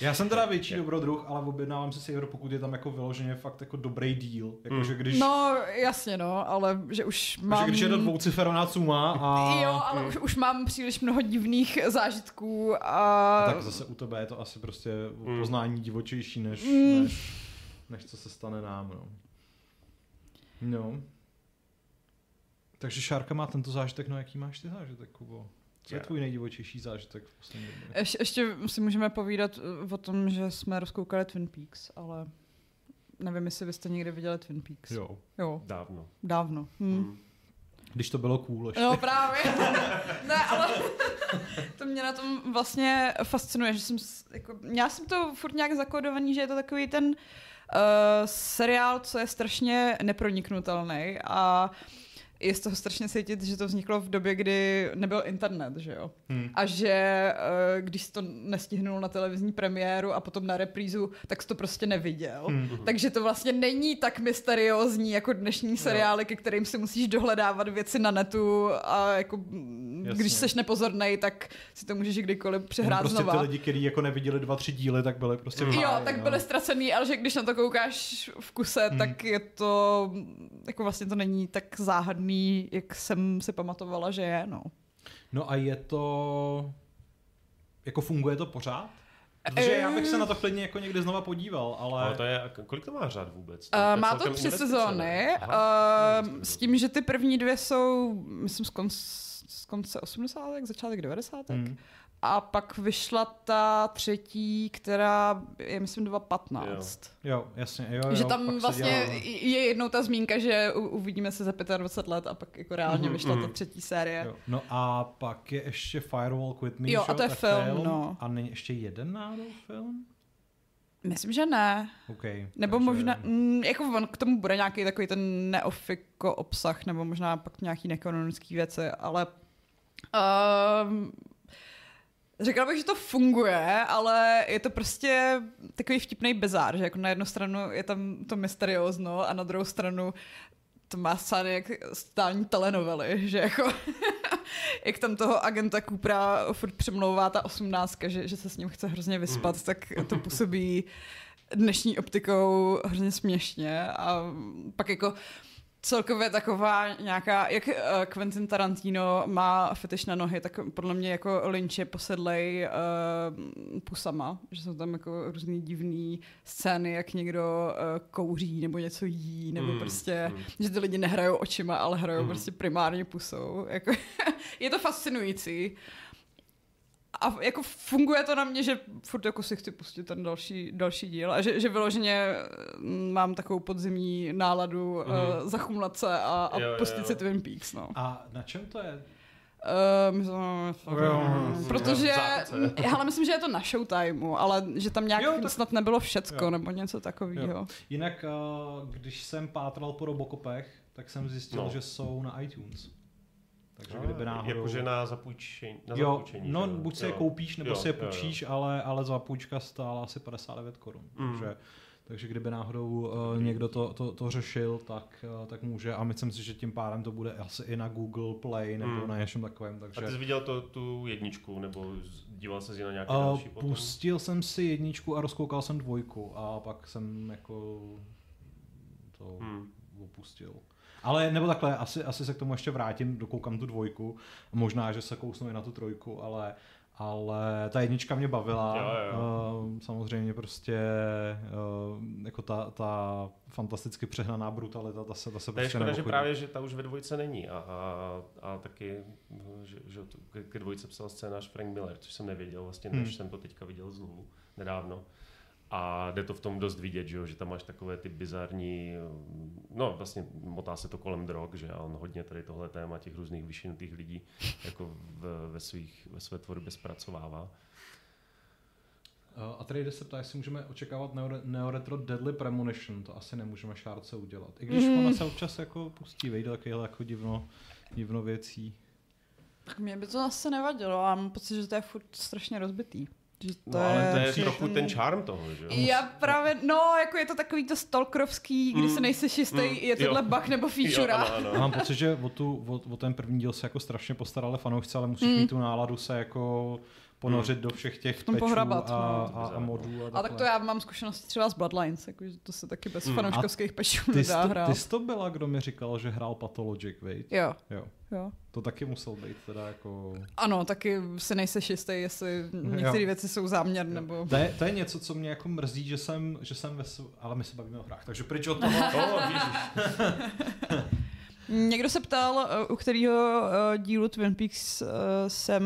Já jsem teda větší (laughs) dobrodruh, ale objednávám si Saver, pokud je tam jako vyloženě fakt jako dobrý deal. Jakože když, No, jasně no, ale že už mám... když je to dvouciferná suma a... Jo, ale už, už mám příliš mnoho divných zážitků a... Tak zase u tebe je to asi prostě Mm. poznání divočejší, než, Mm. než, než co se stane nám. No. no. Takže Šárka má tento zážitek, no jaký máš ty zážitek, Kubo? Co je tvůj nejdivočejší zážitek v poslední době? Ještě, ještě si můžeme povídat uh, o tom, že jsme rozkoukali Twin Peaks, ale nevím, jestli vy jste někdy viděli Twin Peaks. Jo. Jo, Dávno. dávno. Hm. Mm. Když to bylo cool ještě. No právě. (laughs) ne, ale (laughs) to mě na tom vlastně fascinuje, že jsem, jako, já jsem to furt nějak zakódovaný, že je to takový ten uh, seriál, co je strašně neproniknutelný a je z toho strašně cítit, že to vzniklo v době, kdy nebyl internet, že jo. Hmm. A že eh, když to nestihnul na televizní premiéru a potom na reprízu, tak to prostě neviděl. Hmm. Takže to vlastně není tak mysteriózní jako dnešní seriály, ke kterým si musíš dohledávat věci na netu a jako Jasně. když seš nepozornej, tak si to můžeš kdykoliv přehrát prostě znova. ty lidi, kteří jako neviděli dva, tři díly, tak byli prostě v Jo, Jo, háji, tak no. byly ztracený, ale že když na to koukáš v kuse, Hmm. tak je to, jako vlastně to není tak záhadný, jak jsem si pamatovala, že je, no. No a je to... Jako funguje to pořád? Protože já bych se na to klidně jako někdy znova podíval, ale... Ale to je, kolik to má řad vůbec? Uh, je má to tři sezóny, uh, s tím, že ty první dvě jsou, myslím, z, konc, z konce 80. začátek 90. Hmm. A pak vyšla ta třetí, která je, myslím, 2015. Jo, jasně. Jo, jo, že tam vlastně je jednou ta zmínka, že u- uvidíme se za 25 let a pak jako reálně Mhm, vyšla ta mhm. třetí série. Jo. No a pak je ještě Firewall With Me, Jo, a to je tak film, no. A není ještě jeden náhodou film? Myslím, že ne. Okay, Nebo takže- možná, mm, jako on k tomu bude nějaký takový ten neofiko obsah, nebo možná pak nějaký nekanonický věci, ale um, řekla bych, že to funguje, ale je to prostě takový vtipný bizár, že jako na jednu stranu je tam to mysteriózno a na druhou stranu to má scény jak stální telenovely, že jako (laughs) jak tam toho agenta Coopera furt přemlouvá ta osmnáctka, že, že se s ním chce hrozně vyspat, Mm. tak to působí dnešní optikou hrozně směšně a pak jako celkově taková nějaká, jak uh, Quentin Tarantino má fetiš na nohy, tak podle mě jako Lynch je posedlej uh, pusama, že jsou tam jako různý divný scény, jak někdo uh, kouří nebo něco jí, nebo Mm, prostě, mm. že ty lidi nehrajou očima, ale hrajou Mm. prostě primárně pusou. Jako, (laughs) je to fascinující. A jako funguje to na mě, že furt jako si chci pustit ten další, další díl a že, že vyloženě mm, mám takovou podzimní náladu mm. Uh, zachumlat se a, a Jo, pustit jo. si Twin Peaks, no. A na čem to je? Uh, myslím, Jo, protože, v zápce. ale myslím, že je to na Showtimeu, ale že tam nějak Jo, tak- snad nebylo všecko, jo. nebo něco takového. Jo. Jinak, uh, když jsem pátral po Robocopech, tak jsem zjistil, No. že jsou na iTunes. Takže No, kdyby náhodou... Jakože na zapůjčení. Na jo, zapůjčení, no že jo? buď si je Jo. koupíš, nebo Jo, si je jo, jo. půjčíš, ale, ale za půjčka stála asi 59 korun. Mm. Takže, takže kdyby náhodou uh, někdo to, to, to řešil, tak, uh, tak může. A myslím si, že tím pádem to bude asi i na Google Play nebo Mm. na něčem takovém. A Takže ty jsi viděl to, tu jedničku, nebo díval se na nějaké uh, další potom? pustil jsem si jedničku a rozkoukal jsem dvojku a pak jsem jako to Hmm. opustil. Ale nebo takhle, asi, asi se k tomu ještě vrátím, dokoukám tu dvojku. Možná, že se kousnu i na tu trojku, ale, ale ta jednička mě bavila. Jo, jo. Uh, samozřejmě prostě uh, jako ta, ta fantasticky přehnaná brutalita, ta se, ta se To je prostě škoda, že právě, že ta už ve dvojce není a, a, a taky, že, že ke dvojce psal scénář Frank Miller, což jsem nevěděl vlastně, než Hmm. jsem to teďka viděl znovu nedávno. A jde to v tom dost vidět, že, jo, že tam máš takové ty bizarní, no vlastně motá se to kolem drog, že a on hodně tady tohle téma těch různých vyšinutých lidí jako v, ve, svých, ve své tvorbě zpracovává. A tady se ptá, jestli můžeme očekávat Neo- Neoretro Deadly Premonition, to asi nemůžeme šárce udělat. I když Mm. ona se občas jako pustí, vejde takovýhle jako divno, divno věcí. Tak mě by to asi nevadilo, já mám pocit, že to je furt strašně rozbitý. Že to No, ale to je že trochu ten charm toho, že jo? Já právě, no, jako je to takový to stalkerovský, kdy Mm. se nejsi jistý, Mm, je tohle bug nebo feature. (laughs) Jo, ano, (laughs) ano. Já mám pocit, že o, tu, o, o ten první díl se jako strašně postarali fanoušci, ale musíš Mm. mít tu náladu se jako ponořit do všech těch V pohrabat, a, no. a, a modů. A, A tak to já mám zkušenosti třeba s Bloodlines, jakože to se taky bez Mm. fanouškovských pečů Ty jsi, nedá to, hrát. ty jsi to byla, kdo mi říkal, že hrál Pathologic, viď? Jo, Jo. jo. To taky musel být teda jako... Ano, taky si nejseš jistý, jestli některé věci jsou záměr, nebo... To je, to je něco, co mě jako mrzí, že jsem, že jsem ve... sv- Ale my se bavíme o hrách, takže pryč od toho. (laughs) Oh, ježiš. Někdo se ptal, eh, u kterého eh, dílu Twin Peaks eh, jsem,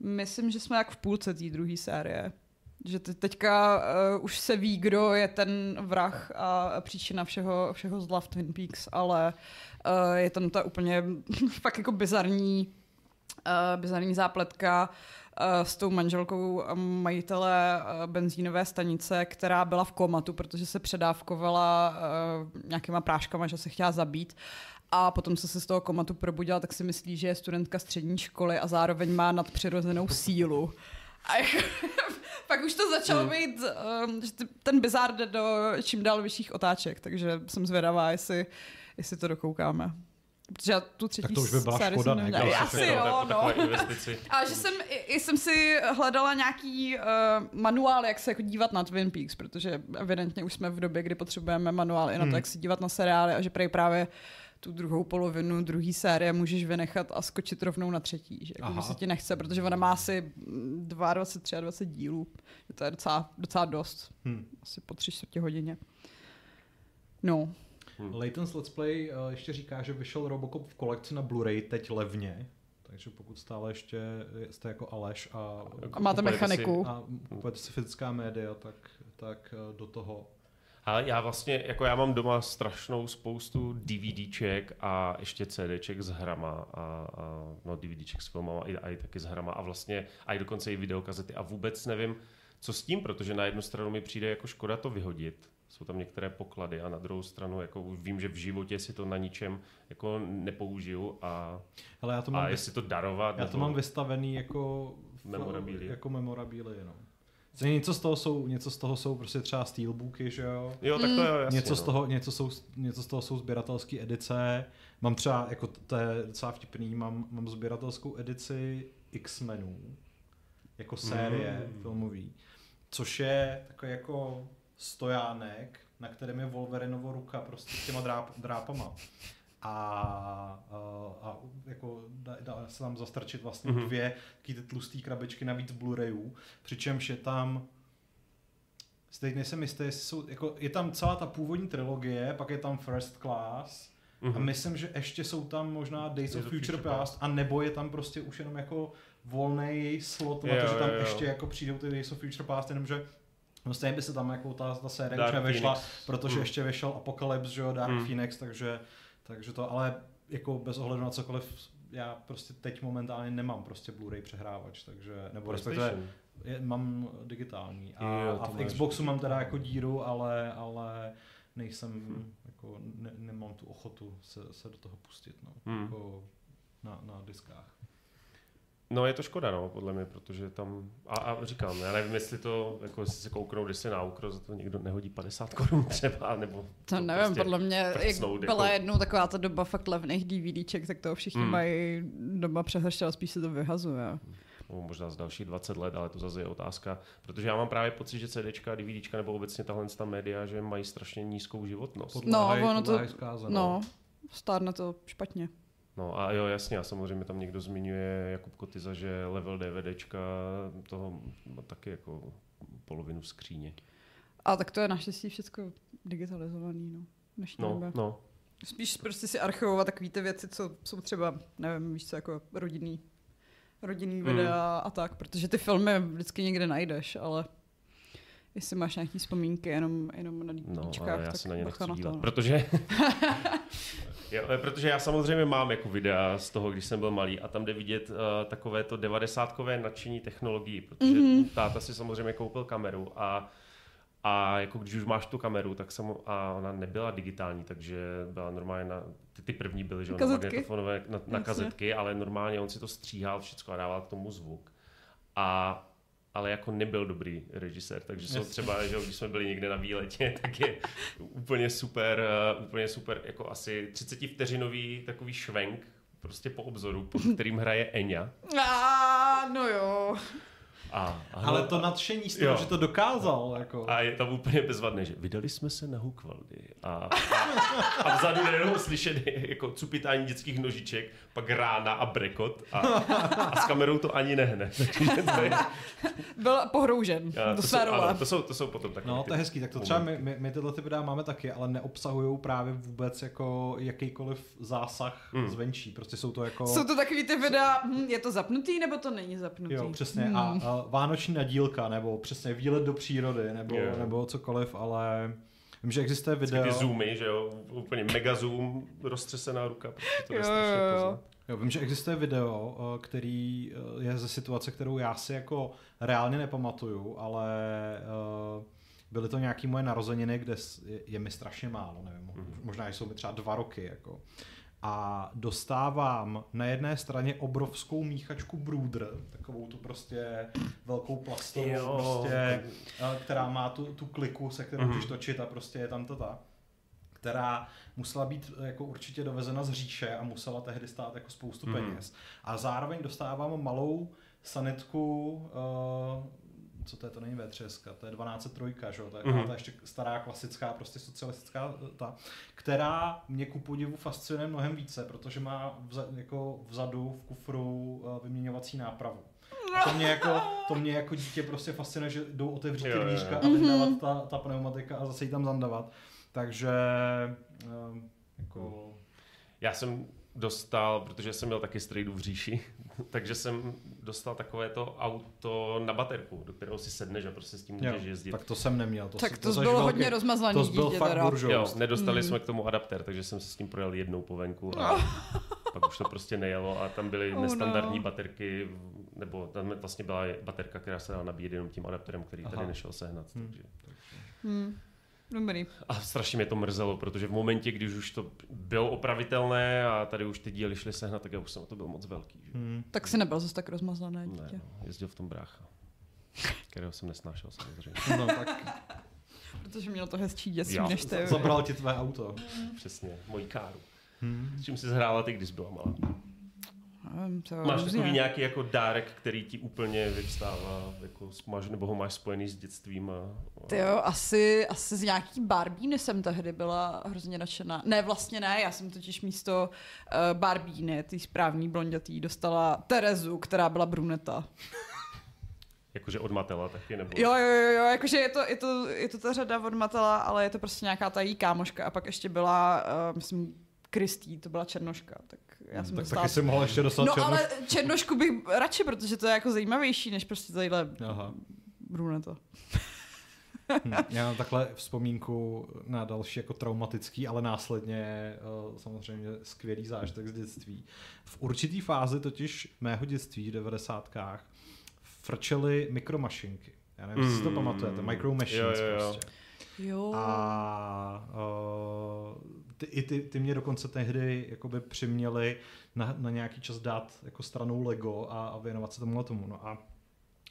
myslím, že jsme jak v půlce té druhé série. Že te- teďka uh, už se ví, kdo je ten vrah a příčina všeho, všeho zla v Twin Peaks, ale uh, je tam ta úplně (laughs) fakt jako bizarní, uh, bizarní zápletka uh, s tou manželkou majitele uh, benzínové stanice, která byla v komatu, protože se předávkovala uh, nějakýma práškama, že se chtěla zabít. A potom, co se z toho komatu probudila, tak si myslí, že je studentka střední školy a zároveň má nadpřirozenou sílu. A (laughs) pak už to začalo Hmm. být, um, že ten bizár jde do čím dál vyšších otáček, takže jsem zvědavá, jestli, jestli to dokoukáme. Protože já tu třetí Tak to už by byla škoda, ne? Další Asi jo, no. (laughs) A že jsem, i, jsem si hledala nějaký uh, manuál, jak se jako dívat na Twin Peaks, protože evidentně už jsme v době, kdy potřebujeme manuál i na to, Hmm. jak se dívat na seriály a že prej právě tu druhou polovinu druhé série můžeš vynechat a skočit rovnou na třetí, že, jako, Aha. že se ti nechce, protože ona má asi mm, 22, 23 dílů, že to je docela, docela dost, Hm. asi po tři čtvrtě hodině. No, Layton's Let's Play uh, ještě říká, že vyšel Robocop v kolekci na Blu-ray teď levně. Takže pokud stále ještě jste jako Aleš a, a máte Kupujete si- mechaniku. a kupujete si fyzická média, tak, tak uh, do toho. A já vlastně, jako já mám doma strašnou spoustu DVDček a ještě CDček s hrama a, a no DVDček s filmama a i, a i taky s hrama a vlastně a i dokonce i videokazety a vůbec nevím, co s tím, protože na jednu stranu mi přijde jako škoda to vyhodit, jsou tam některé poklady a na druhou stranu jako už vím, že v životě si to na ničem jako nepoužiju a, Ale já to mám, a jestli to darovat. já to mám vystavený jako Memorabilia. Jako memorabilia, no. Něco z toho jsou, něco z toho jsou prostě třeba steelbooky, že jo? Jo, tak to je jasně, něco, z no. toho, něco, jsou, něco z toho jsou sběratelské edice. Mám třeba, jako to je docela vtipný, mám, mám sběratelskou edici X-Menů, jako série Mm. filmový, což je takový jako stojánek, na kterém je Wolverinovo ruka prostě s těma dráp, drápama. A, a, a jako dá, dá se tam zastrčit vlastně Mhm. dvě taky ty tlusté krabičky navíc Blu-rayů, přičemž je tam si teď nejsem jistý, jestli jsou, jako, je tam celá ta původní trilogie, pak je tam First Class a Mhm. myslím, že ještě jsou tam možná Days of of Future Future Past a nebo je tam prostě už jenom jako volný slot na Jo, to, že tam jo, jo. ještě jako přijdou ty Days of Future Past, jenomže No stejně by se tam jako ta, ta série Dark už nevyšla, Phoenix. protože Hmm. ještě vyšel Apocalypse, že jo, Dark Hmm. Phoenix, takže, takže to, ale jako bez ohledu na cokoliv, já prostě teď momentálně nemám prostě Blu-ray přehrávač, takže, nebo respektive je, mám digitální. A, Jo, a v Xboxu mám teda jako díru, ale, ale nejsem, Hmm. jako ne, nemám tu ochotu se, se do toho pustit, no. Hmm. Jako na, na diskách. No je to škoda, no, podle mě, protože tam, a, a říkám, já nevím, jestli to, jako jestli se kouknou, když se na úkro, za to někdo nehodí 50 korun třeba, nebo To nevím, prostě podle mě, jak byla jako- jednou taková ta doba fakt levných DVDček, tak to všichni Hmm. mají doma přehrště, ale spíš se to vyhazuje. no, možná z dalších 20 let, ale to zase je otázka, protože já mám právě pocit, že CDčka, DVDčka nebo obecně tahle ta média, že mají strašně nízkou životnost. Podléhaj, ono to- No, stárne to špatně. No a jo, jasně, a samozřejmě tam někdo zmiňuje Jakub Kotyza, že level DVDčka toho má taky jako polovinu skříně. A tak to je naštěstí všechno digitalizovaný, no. dnešní No, době. no. Spíš prostě si archivovat takové ty věci, co jsou třeba, nevím, víš co, jako rodinný, rodinný Mm. videa a tak, protože ty filmy vždycky někde najdeš, ale jestli máš nějaký vzpomínky jenom, jenom na No, DVDčkách, ale já tak se na ně nechci to. dívat, no. protože... (laughs) jo, protože já samozřejmě mám jako videa z toho, když jsem byl malý a tam jde vidět uh, takové to devadesátkové nadšení technologií, protože Mhm. mm-hmm. táta si samozřejmě koupil kameru a a jako když už máš tu kameru, tak jsem, a ona nebyla digitální, takže byla normálně na, ty, ty první byly, že na magnetofonové, na, na kazetky, ale normálně on si to stříhal všechno a dával k tomu zvuk. A ale jako nebyl dobrý režisér, takže jsou třeba, že jo, když jsme byli někde na výletě, (laughs) tak je úplně super, uh, úplně super, jako asi 30 vteřinový takový švenk, prostě po obzoru, pod kterým hraje Enya. A, no jo. A, a Ale to nadšení z toho, Jo. že to dokázal. Jako. a je tam úplně bezvadné, že vydali jsme se na Hukvaldy a, a, (laughs) a vzadu nejenom slyšet jako cupitání dětských nožiček, pak rána a brekot a, a s kamerou to ani nehne. (laughs) Je, Byl pohroužen a, do to, své jsou, role. ale to, jsou, to jsou potom takové. No, to je hezký, tak to třeba my, my, my tyhle ty videa máme taky, ale neobsahují právě vůbec jako jakýkoliv zásah Hmm. zvenčí. Prostě jsou to jako... Jsou to takový ty videa, hm, je to zapnutý nebo to není zapnutý? Jo, přesně. Hmm. A, a vánoční nadílka, nebo přesně výlet do přírody, nebo, Jo. nebo cokoliv, ale vím, že existuje Vždycky video. ty zoomy, že jo, úplně mega zoom, roztřesená ruka, prostě to je Jo, strašně jo, jo. poznat. Jo, vím, že existuje video, eh, který eh, je ze situace, kterou já si jako reálně nepamatuju, ale eh, byly to nějaké moje narozeniny, kde je, mi strašně málo, nevím, Mhm. možná jsou mi třeba dva roky, jako. A dostávám na jedné straně obrovskou míchačku Brooder, takovou tu prostě velkou plastovou, Jo. prostě, která má tu, tu kliku, se kterou Mhm. můžeš točit a prostě je tam to ta která musela být eh, jako určitě dovezena z říše a musela tehdy stát jako spoustu Mhm. peněz. A zároveň dostávám malou sanitku, uh, co to je, to není V3, to je 1203, že jo, to je Mhm. mm-hmm. ta ještě stará klasická, prostě socialistická eh, ta, která mě ku podivu fascinuje mnohem více, protože má vza, jako vzadu v kufru uh, vyměňovací nápravu. A to mě jako, to mě jako dítě prostě fascinuje, že jdou otevřít ty dvířka a vyndávat ta, ta pneumatika a zase ji tam zandavat. Takže um, jako... Já jsem dostal, protože jsem měl taky strejdu v říši, (laughs) takže jsem dostal takové to auto na baterku, do kterého si sedneš a prostě s tím můžeš jezdit. tak to jsem neměl. To Tak si- to, bylo velký- hodně rozmazlaný To byl fakt teda. Jo, nedostali Hmm. jsme k tomu adaptér, takže jsem se s tím projel jednou po venku a (laughs) pak už to prostě nejelo a tam byly Oh nestandardní no. baterky, nebo tam vlastně byla baterka, která se dala nabíjet jenom tím adapterem, který tady Aha. nešel sehnat. Hmm. Takže. Hmm. Dobrý. A strašně mě to mrzelo, protože v momentě, když už to bylo opravitelné a tady už ty díly šly sehnat, tak já už jsem na to byl moc velký. Že? Hmm. Tak si nebyl zase tak rozmazlené Ne, dítě. no, jezdil v tom brácha, kterého jsem nesnášel samozřejmě. No, tak Protože měl to hezčí dětství Jo. než ty. zabral ti tvé auto. Přesně, mojí káru. Hmm. S čím jsi zhrála ty, když byla malá? Nevím, to Máš různě. takový nějaký jako dárek, který ti úplně vyvstává, jako máš, nebo ho máš spojený s dětstvím a... a... Ty jo, asi, asi z nějaký Barbíny jsem tehdy byla hrozně nadšená. Ne, vlastně ne, já jsem totiž místo uh, Barbíny, ty správný blondětý, dostala Terezu, která byla bruneta. Jakože od Matela taky, nebo... Jo, jo, jo, jo, jakože je to, je to, je to ta řada od Matela, ale je to prostě nějaká ta její kámoška a pak ještě byla, uh, myslím, Kristý, to byla Černoška, tak já jsem Tak dostala... taky jsem mohl ještě dostat No černou- ale Černošku bych radši, protože to je jako zajímavější, než prostě tadyhle Aha. bruneta. Hm, Já mám takhle vzpomínku na další jako traumatický, ale následně eh, samozřejmě skvělý zážitek z dětství. V určitý fázi totiž mého dětství v 90. frčely mikromašinky. Já nevím, jestli si to Mm. pamatujete. Micro Machines Jo, jo, jo. prostě. Jo. A uh, ty, i ty, ty mě dokonce tehdy jakoby přiměli na, na nějaký čas dát jako stranou Lego a, a věnovat se tomuhle tomu. No a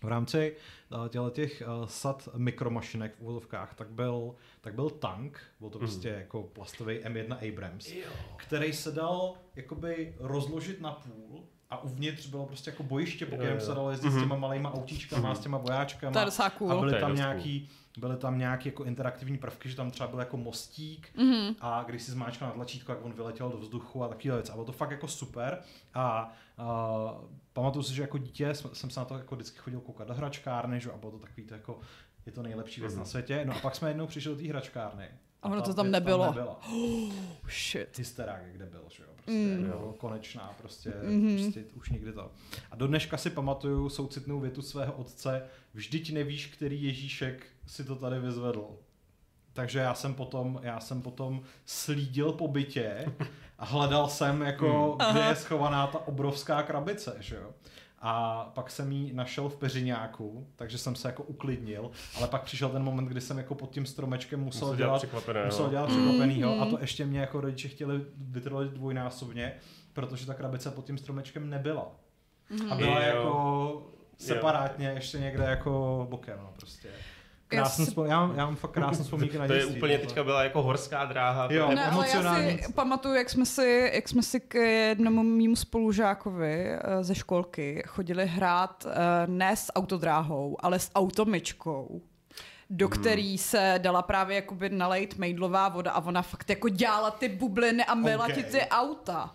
v rámci uh, těchto těch uh, sad mikromašinek v úvodovkách, tak byl, tak byl tank, byl to Mhm. prostě jako plastový M1 Abrams, který se dal jakoby rozložit na půl a uvnitř bylo prostě jako bojiště, po Jo, kterém jo. se dalo jezdit s Mhm. těma malýma autíčkama, s těma vojáčkama. To je docela a cool. byly tam nějaký, byly tam nějaký jako interaktivní prvky, že tam třeba byl jako mostík Mhm. a když si zmáčkal na tlačítko, jak on vyletěl do vzduchu a takový věc. A bylo to fakt jako super. A uh, pamatuju si, že jako dítě jsem, jsem se na to jako vždycky chodil koukat do hračkárny, že? a bylo to takový to jako je to nejlepší věc Mhm. na světě. No a pak jsme jednou přišli do té hračkárny. A ono to tam nebylo. nebyla. (gasps) Shit. Hysterák, kde byl, že jo, prostě Mm. jako konečná, prostě, Mhm. prostě už nikdy to. A do dneška si pamatuju soucitnou větu svého otce, vždyť nevíš, který Ježíšek si to tady vyzvedl. Takže já jsem potom, já jsem potom slídil po bytě a hledal jsem, jako, kde je schovaná ta obrovská krabice, že jo. A pak jsem ji našel v peřiňáku, takže jsem se jako uklidnil, ale pak přišel ten moment, kdy jsem jako pod tím stromečkem musel, Musel dělat, dělat musel dělat překvapenýho Mm. a to ještě mě jako rodiče chtěli vytrvat dvojnásobně, protože ta krabice pod tím stromečkem nebyla. A byla Jo. jako separátně ještě někde jako bokem, no prostě. Krásný si- vzpom- já, mám, já mám fakt krásné vzpomínky na To je dětství. úplně tohle. teďka byla jako horská dráha. Jo. to je- Ne, ale já emocionální. si pamatuju, jak jsme si, jak jsme si k jednomu mýmu spolužákovi eh, ze školky chodili hrát eh, ne s autodráhou, ale s automyčkou do který se dala právě jakoby nalejt mejdlová voda a ona fakt jako dělala ty bubliny a myla Ok. ti ty auta.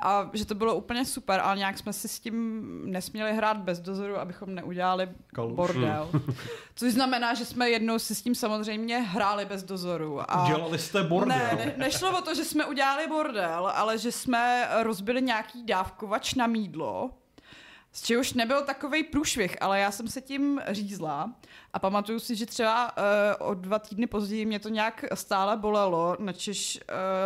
A že to bylo úplně super, ale nějak jsme si s tím nesměli hrát bez dozoru, abychom neudělali Kaluš. bordel. (laughs) Což znamená, že jsme jednou si s tím samozřejmě hráli bez dozoru. A Udělali jste bordel. ne, ne, nešlo o to, že jsme udělali bordel, ale že jsme rozbili nějaký dávkovač na mídlo, z čehož nebyl takový průšvih, ale já jsem se tím řízla a pamatuju si, že třeba uh, o dva týdny později mě to nějak stále bolelo, načež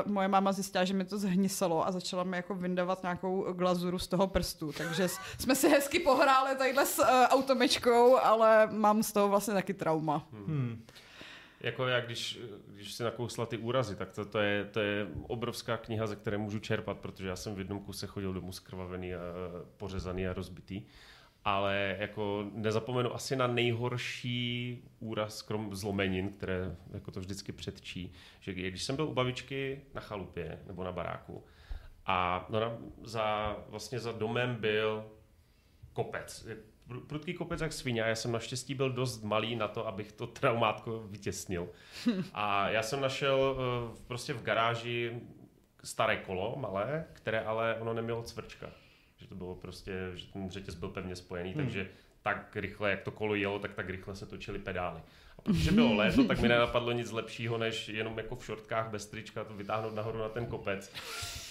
uh, moje máma zjistila, že mi to zhniselo a začala mi jako vyndavat nějakou glazuru z toho prstu, takže jsme si hezky pohráli tadyhle s uh, automečkou, ale mám z toho vlastně taky trauma. Hmm. Jako já, když, když si nakousla ty úrazy, tak to, to, je, to je obrovská kniha, ze které můžu čerpat, protože já jsem v jednom kuse chodil domů skrvavený a pořezaný a rozbitý. Ale jako nezapomenu asi na nejhorší úraz, krom zlomenin, které jako to vždycky předčí, že když jsem byl u babičky na chalupě nebo na baráku a no za, vlastně za domem byl kopec. Pr- Prudký kopec jak svině a já jsem naštěstí byl dost malý na to, abych to traumátko vytěsnil. A já jsem našel eh, prostě v garáži staré kolo, malé, které ale ono nemělo cvrčka. Že to bylo prostě, že ten řetěz byl pevně spojený, Hmm. takže tak rychle, jak to kolo jelo, tak tak rychle se točily pedály. A (laughs) protože bylo léto, tak mi nenapadlo nic lepšího, než jenom jako v šortkách bez trička to vytáhnout nahoru na ten kopec,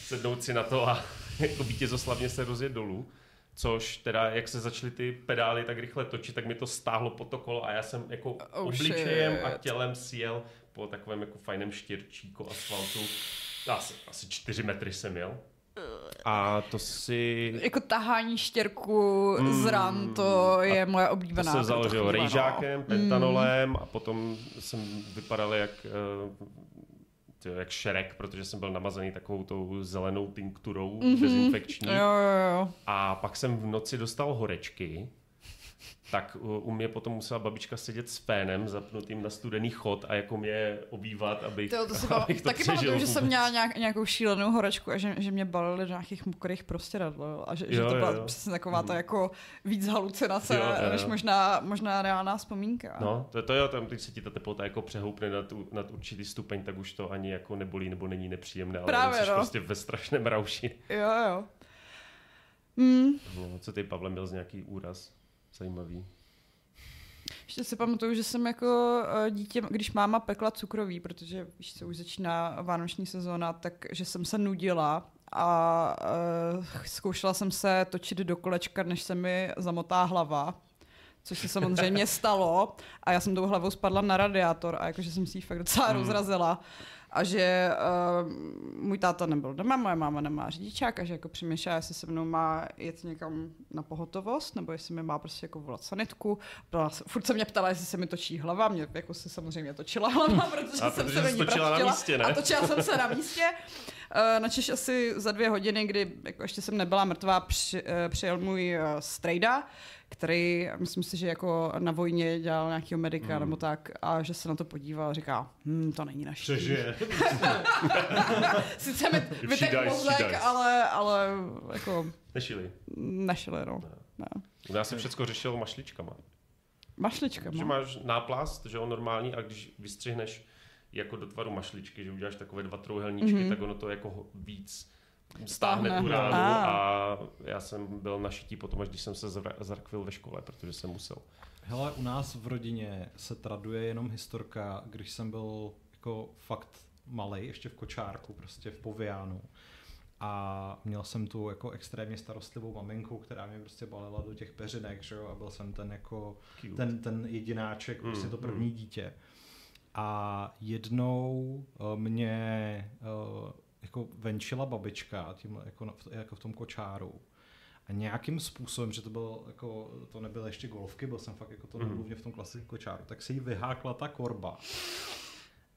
sednout si na to a (laughs) jako vítězoslavně se rozjet dolů. Což teda, jak se začaly ty pedály tak rychle točit, tak mi to stáhlo po to kolo a já jsem jako Oh, obličejem shit. a tělem sjel po takovém jako fajném štěrčíku asfaltu. Asi, asi čtyři metry jsem jel. A to si... Jako tahání štěrku Mm. z ran, to je moje To oblíbená. se že jo, chvíle, no. rejžákem, pentanolem a potom jsem vypadal jak, uh, tyjo, jak šerek, protože jsem byl namazaný takovou tou zelenou tinkturou Mhm. dezinfekční. Jo, jo, jo. A pak jsem v noci dostal horečky, tak u, u mě potom musela babička sedět s fénem zapnutým na studený chod a jako mě obývat, abych, To, to si (laughs) abych pam- taky pamatuju, že jsem měla nějak, nějakou šílenou horečku a že, že mě balili do nějakých mokrých prostěradl a že, že Jo, to byla jo, přesně taková ta jako víc halucinace, Jo, jo, jo. než možná, možná reálná vzpomínka. No, to, to jo, tam když se ti ta teplota jako přehoupne nad, nad určitý stupeň, tak už to ani jako nebolí nebo není nepříjemné, ale Právě, jsi no. prostě ve strašném rauši. Jo, jo. Mm, No, co ty, Pavle, měl z nějaký úraz zajímavý? ještě si pamatuju, že jsem jako eh, dítě, když máma pekla cukroví, protože víš co, už začíná vánoční sezóna, tak že jsem se nudila a uh, zkoušela jsem se točit do kolečka, než se mi zamotá hlava. Což se samozřejmě (laughs) stalo a já jsem tou hlavou spadla na radiátor a jakože jsem si ji fakt docela Hmm. rozrazila. A že uh, můj táta nebyl doma, moje máma nemá řidičák a že jako přemýšlela, jestli se mnou má jet někam na pohotovost, nebo jestli mi má prostě jako volat sanitku. Byla, furt se mě ptala, jestli se mi točí hlava, mě jako se samozřejmě točila hlava, (laughs) protože A jsem protože se do ní točila na místě, ne? A točila jsem se na místě. Uh, načež asi za dvě hodiny, kdy jako ještě jsem nebyla mrtvá, při, uh, přijel můj uh, strejda, který, myslím si, že jako na vojně dělal nějakého medika Hmm. nebo tak a že se na to podíval a říká, hm, to není naští. Přežije. (laughs) Sice mi she mozek, ale, ale jako Nešili. nešli, no. Ne. U nás jsem všechno řešil mašličkama. Mašlička, Že no. máš náplast, že on normální, a když vystřihneš jako do tvaru mašličky, že uděláš takové dva trouhelníčky, Mhm. mm-hmm. tak ono to jako víc stáhne tu ránu Ah. a já jsem byl na šití potom, až když jsem se zra- zrakvil ve škole, protože jsem musel. Hele, u nás v rodině se traduje jenom historka, když jsem byl jako fakt malý, ještě v kočárku, prostě v poviánu. A měl jsem tu jako extrémně starostlivou maminku, která mě prostě balila do těch peřinek, že jo, a byl jsem ten jako Cute. ten, ten jedináček, Mm, prostě to mm. první dítě. A jednou uh, mě uh, jako venčila babička tím, jako, na- jako v tom kočáru. A nějakým způsobem, že to bylo jako, to nebyly ještě golfky, byl jsem fakt jako to mm. v tom klasickém kočáru, tak se jí vyhákla ta korba.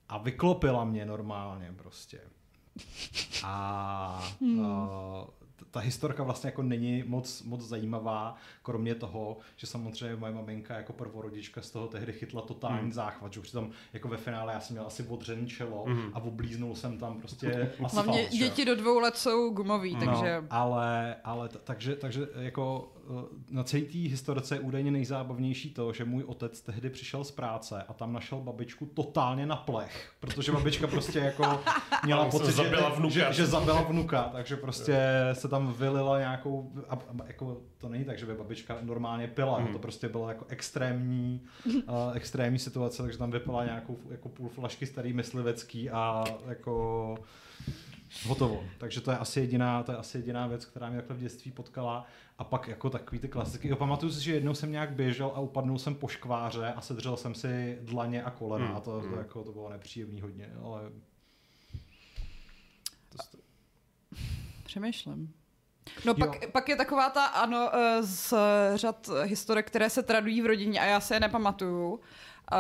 A vyklopila mě normálně prostě. A Hmm. uh, ta historka vlastně jako není moc, moc zajímavá, kromě toho, že samozřejmě moje maminka jako prvorodička z toho tehdy chytla totální Hmm. záchvat, že už tam jako ve finále já jsem měl asi odřený čelo Mhm. a oblíznul jsem tam prostě (laughs) asfalt. Hlavně děti do dvou let jsou gumový, takže... No, ale, ale t- takže, takže jako eh, na celé té historce je údajně nejzábavnější to, že můj otec tehdy přišel z práce a tam našel babičku totálně na plech, protože babička prostě jako (laughs) měla pocit, zabila že, vnuka. že, že zabila vnuka, takže prostě se tam vylila nějakou, a, a, jako to není tak, že by babička normálně pila, Hmm. to prostě bylo jako extrémní, uh, (laughs) extrémní situace, takže tam vypila nějakou jako půl flašky starý myslivecký a jako hotovo. Takže to je asi jediná, to je asi jediná věc, která mě takhle v dětství potkala. A pak jako takový ty klasiky. Jo, pamatuju si, že jednou jsem nějak běžel a upadnul jsem po škváře a sedřel jsem si dlaně a kolena. Hmm, A to, to, hmm. jako, to bylo nepříjemný hodně, ale To jste- Přemýšlím. No Jo. pak, pak je taková ta, ano, eh, z řad historek, které se tradují v rodině a já se je nepamatuju. A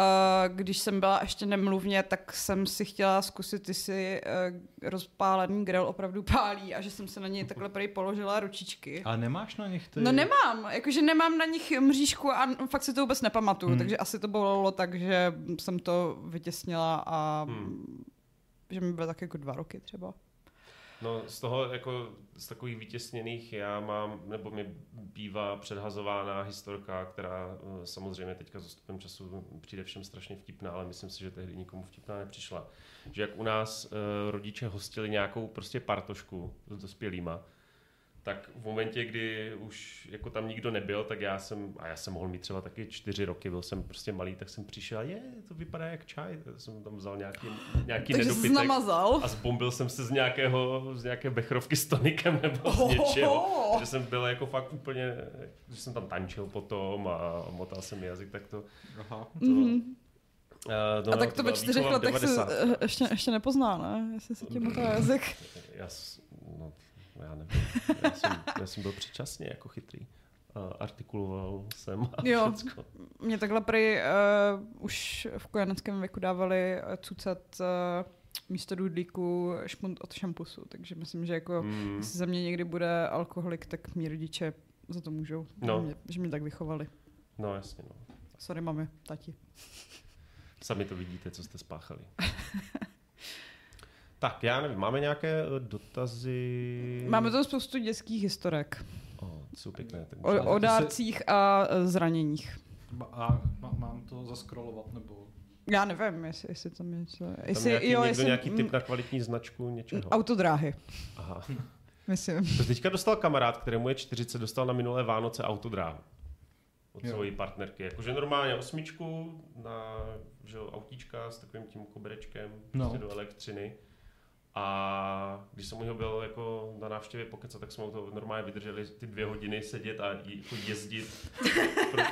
když jsem byla ještě nemluvně, tak jsem si chtěla zkusit, jestli eh, rozpálený grill opravdu pálí a že jsem se na něj takhle prej položila ručičky. ale nemáš na nich ty... No nemám, jakože nemám na nich mřížku a fakt si to vůbec nepamatuju, Hmm. takže asi to bylo tak, že jsem to vytěsnila a Hmm. že mi bylo tak jako dva roky třeba. No z toho jako z takových vytěsněných já mám, nebo mi bývá předhazována historka, která eh, samozřejmě teďka s postupem času přijde všem strašně vtipná, ale myslím si, že tehdy nikomu vtipná nepřišla. Že jak u nás eh, rodiče hostili nějakou prostě partošku s dospělýma, tak v momentě, kdy už jako tam nikdo nebyl, tak já jsem, a já jsem mohl mít třeba taky čtyři roky, byl jsem prostě malý, tak jsem přišel, je, to vypadá jak čaj, tak jsem tam vzal nějaký, nějaký Takže nedopitek namazal. a zbombil jsem se z nějakého, z nějaké bechrovky s tonikem nebo z něčeho. Že jsem byl jako fakt úplně, že jsem tam tančil potom a motal jsem mi jazyk, tak to... Aha. to Mhm. Uh, no, A tak to ve čtyřech letech se 90. eh, ještě, ještě nepozná, ne? Jestli se tím motá jazyk. Já, s- no, já nevím. Já jsem, já jsem byl předčasně jako chytrý. Uh, artikuloval jsem a Jo. všecko. Mě takhle prý uh, už v kojeneckém věku dávali uh, cucat uh, místo dudlíku špunt od šampusu, takže myslím, že jako Mm. jestli ze mě někdy bude alkoholik, tak mý rodiče za to můžou, No. že, mě, že mě tak vychovali. No jasně, no. Sorry, mami, tati. Sami to vidíte, co jste spáchali. (laughs) tak, já nevím, máme nějaké eh, dotazy? Máme tam spoustu dětských historek Oh, jsou pěkné. Tak o, o dárcích a eh, zraněních. A má- mám to zaskrolovat, nebo... Já nevím, jestli, jestli tam je něco. Tam Jestli, nějaký, jo, někdo jestli, nějaký mm, tip na kvalitní značku něčeho? Autodráhy, Aha. (laughs) myslím. To teďka dostal kamarád, kterému je 40, dostal na minulé Vánoce autodráhu. Od Jo. svojí partnerky. Jakože normálně osmičku na že jo, autíčka s takovým tím koberečkem No. prostě do elektřiny. A když jsem u něho byl jako na návštěvě pokecat, tak jsme u toho normálně vydrželi ty dvě hodiny sedět a jako jezdit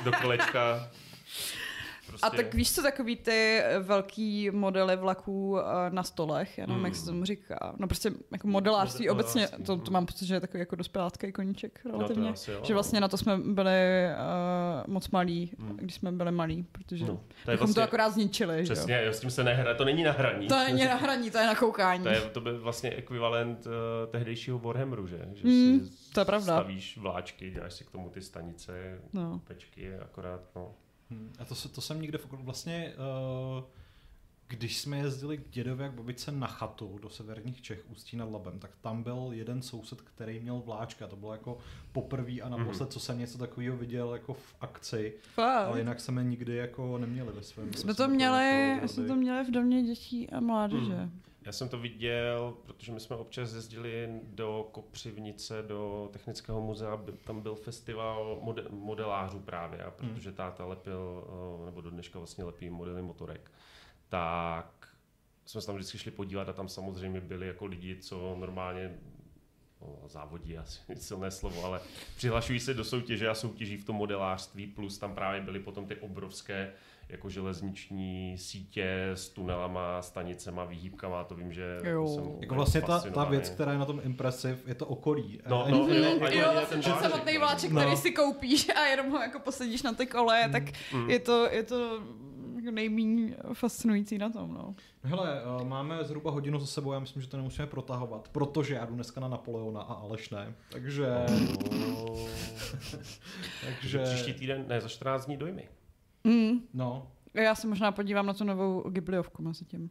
do kolečka. Prostě. A tak víš co, takový ty velký modely vlaků uh, na stolech, já nevím, Hmm. jak se tomu říká. No prostě jako modelářství Model- obecně, to, to mám pocit, že je takový jako dospělácký koníček no, relativně. asi, jo, že vlastně na to jsme byli uh, moc malí, Hmm. když jsme byli malí, protože no, no, to bychom to vlastně, akorát zničili. že jo. přesně, jo, s tím se nehra, to není na hraní. To není na hraní, to je na koukání. To je to by vlastně ekvivalent uh, tehdejšího Warhammeru, že? že Mm, si to je pravda. stavíš vláčky, děláš si k tomu ty stanice, No. pečky, akorát, no. Hmm. A to, se, to jsem okolo- vlastně, uh, když jsme jezdili k dědovi a k babičce na chatu do severních Čech, Ústí nad Labem, tak tam byl jeden soused, který měl vláčka. To bylo jako poprvé a naposled, Mhm. co jsem něco takového viděl jako v akci. Fakt. Ale jinak jsme je nikdy jako neměli ve svém. Jsme ve to měli, jsme to měli v domě dětí a mládeže. Hmm. Já jsem to viděl, protože my jsme občas jezdili do Kopřivnice, do Technického muzea, tam byl festival mode, modelářů právě, a protože táta lepil, eh, nebo do dneška vlastně lepí modely motorek, tak jsme se tam vždycky šli podívat a tam samozřejmě byli jako lidi, co normálně no, závodí asi (laughs) silné slovo, ale přihlašují se do soutěže a soutěží v tom modelářství, plus tam právě byly potom ty obrovské jako železniční sítě s tunelama, stanicema, výhýbkama, to vím, že Jo. jsem Jako vlastně ta, ta věc, která je na tom impresiv, je to okolí. No, Eh, no, eh, jo, eh, Jo, vlastně ten ten vláček, samotný no. vláček, No. který si koupíš a jenom ho jako posadíš na ty kole, tak Mm. je to, je to jako nejméně fascinující na tom, no. Hele, eh, máme zhruba hodinu za sebou, já myslím, že to nemusíme protahovat, protože já jdu dneska na Napoleona a Aleš ne. Takže, No. (laughs) takže, Příští týden, ne, za 14 dní dojmy. Mm. no, Já se možná podívám na tu novou Ghibliovku mezi tím.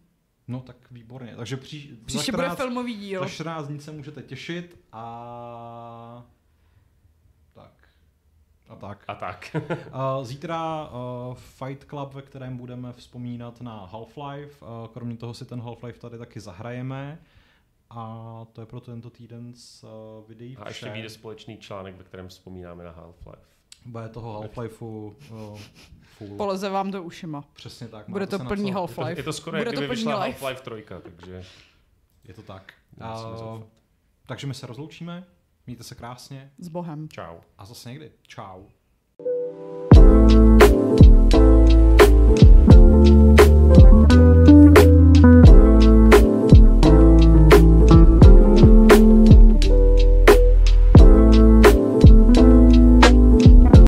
no tak výborně. Takže pří, Příště za, bude 14, filmový díl. za 14 dní se můžete těšit a tak. A tak. A tak. (laughs) Uh, zítra uh, Fight Club, ve kterém budeme vzpomínat na Half-Life. Uh, kromě toho si ten Half-Life tady taky zahrajeme. A to je pro tento týden z uh, videí A ještě vše. vyjde společný článek, ve kterém vzpomínáme na Half-Life. Bude toho Half-Lifeu uh, full. Poleze vám do ušima. Přesně tak. Bude to na plný co- Je to, Half-Life. je to skoro, Bude jak to kdyby plný vyšla life. Half-Life 3, takže Je to tak. musíme Uh, zoufat. takže my se rozloučíme. Mějte se krásně S Bohem. Čau. a zase někdy. Čau. thank you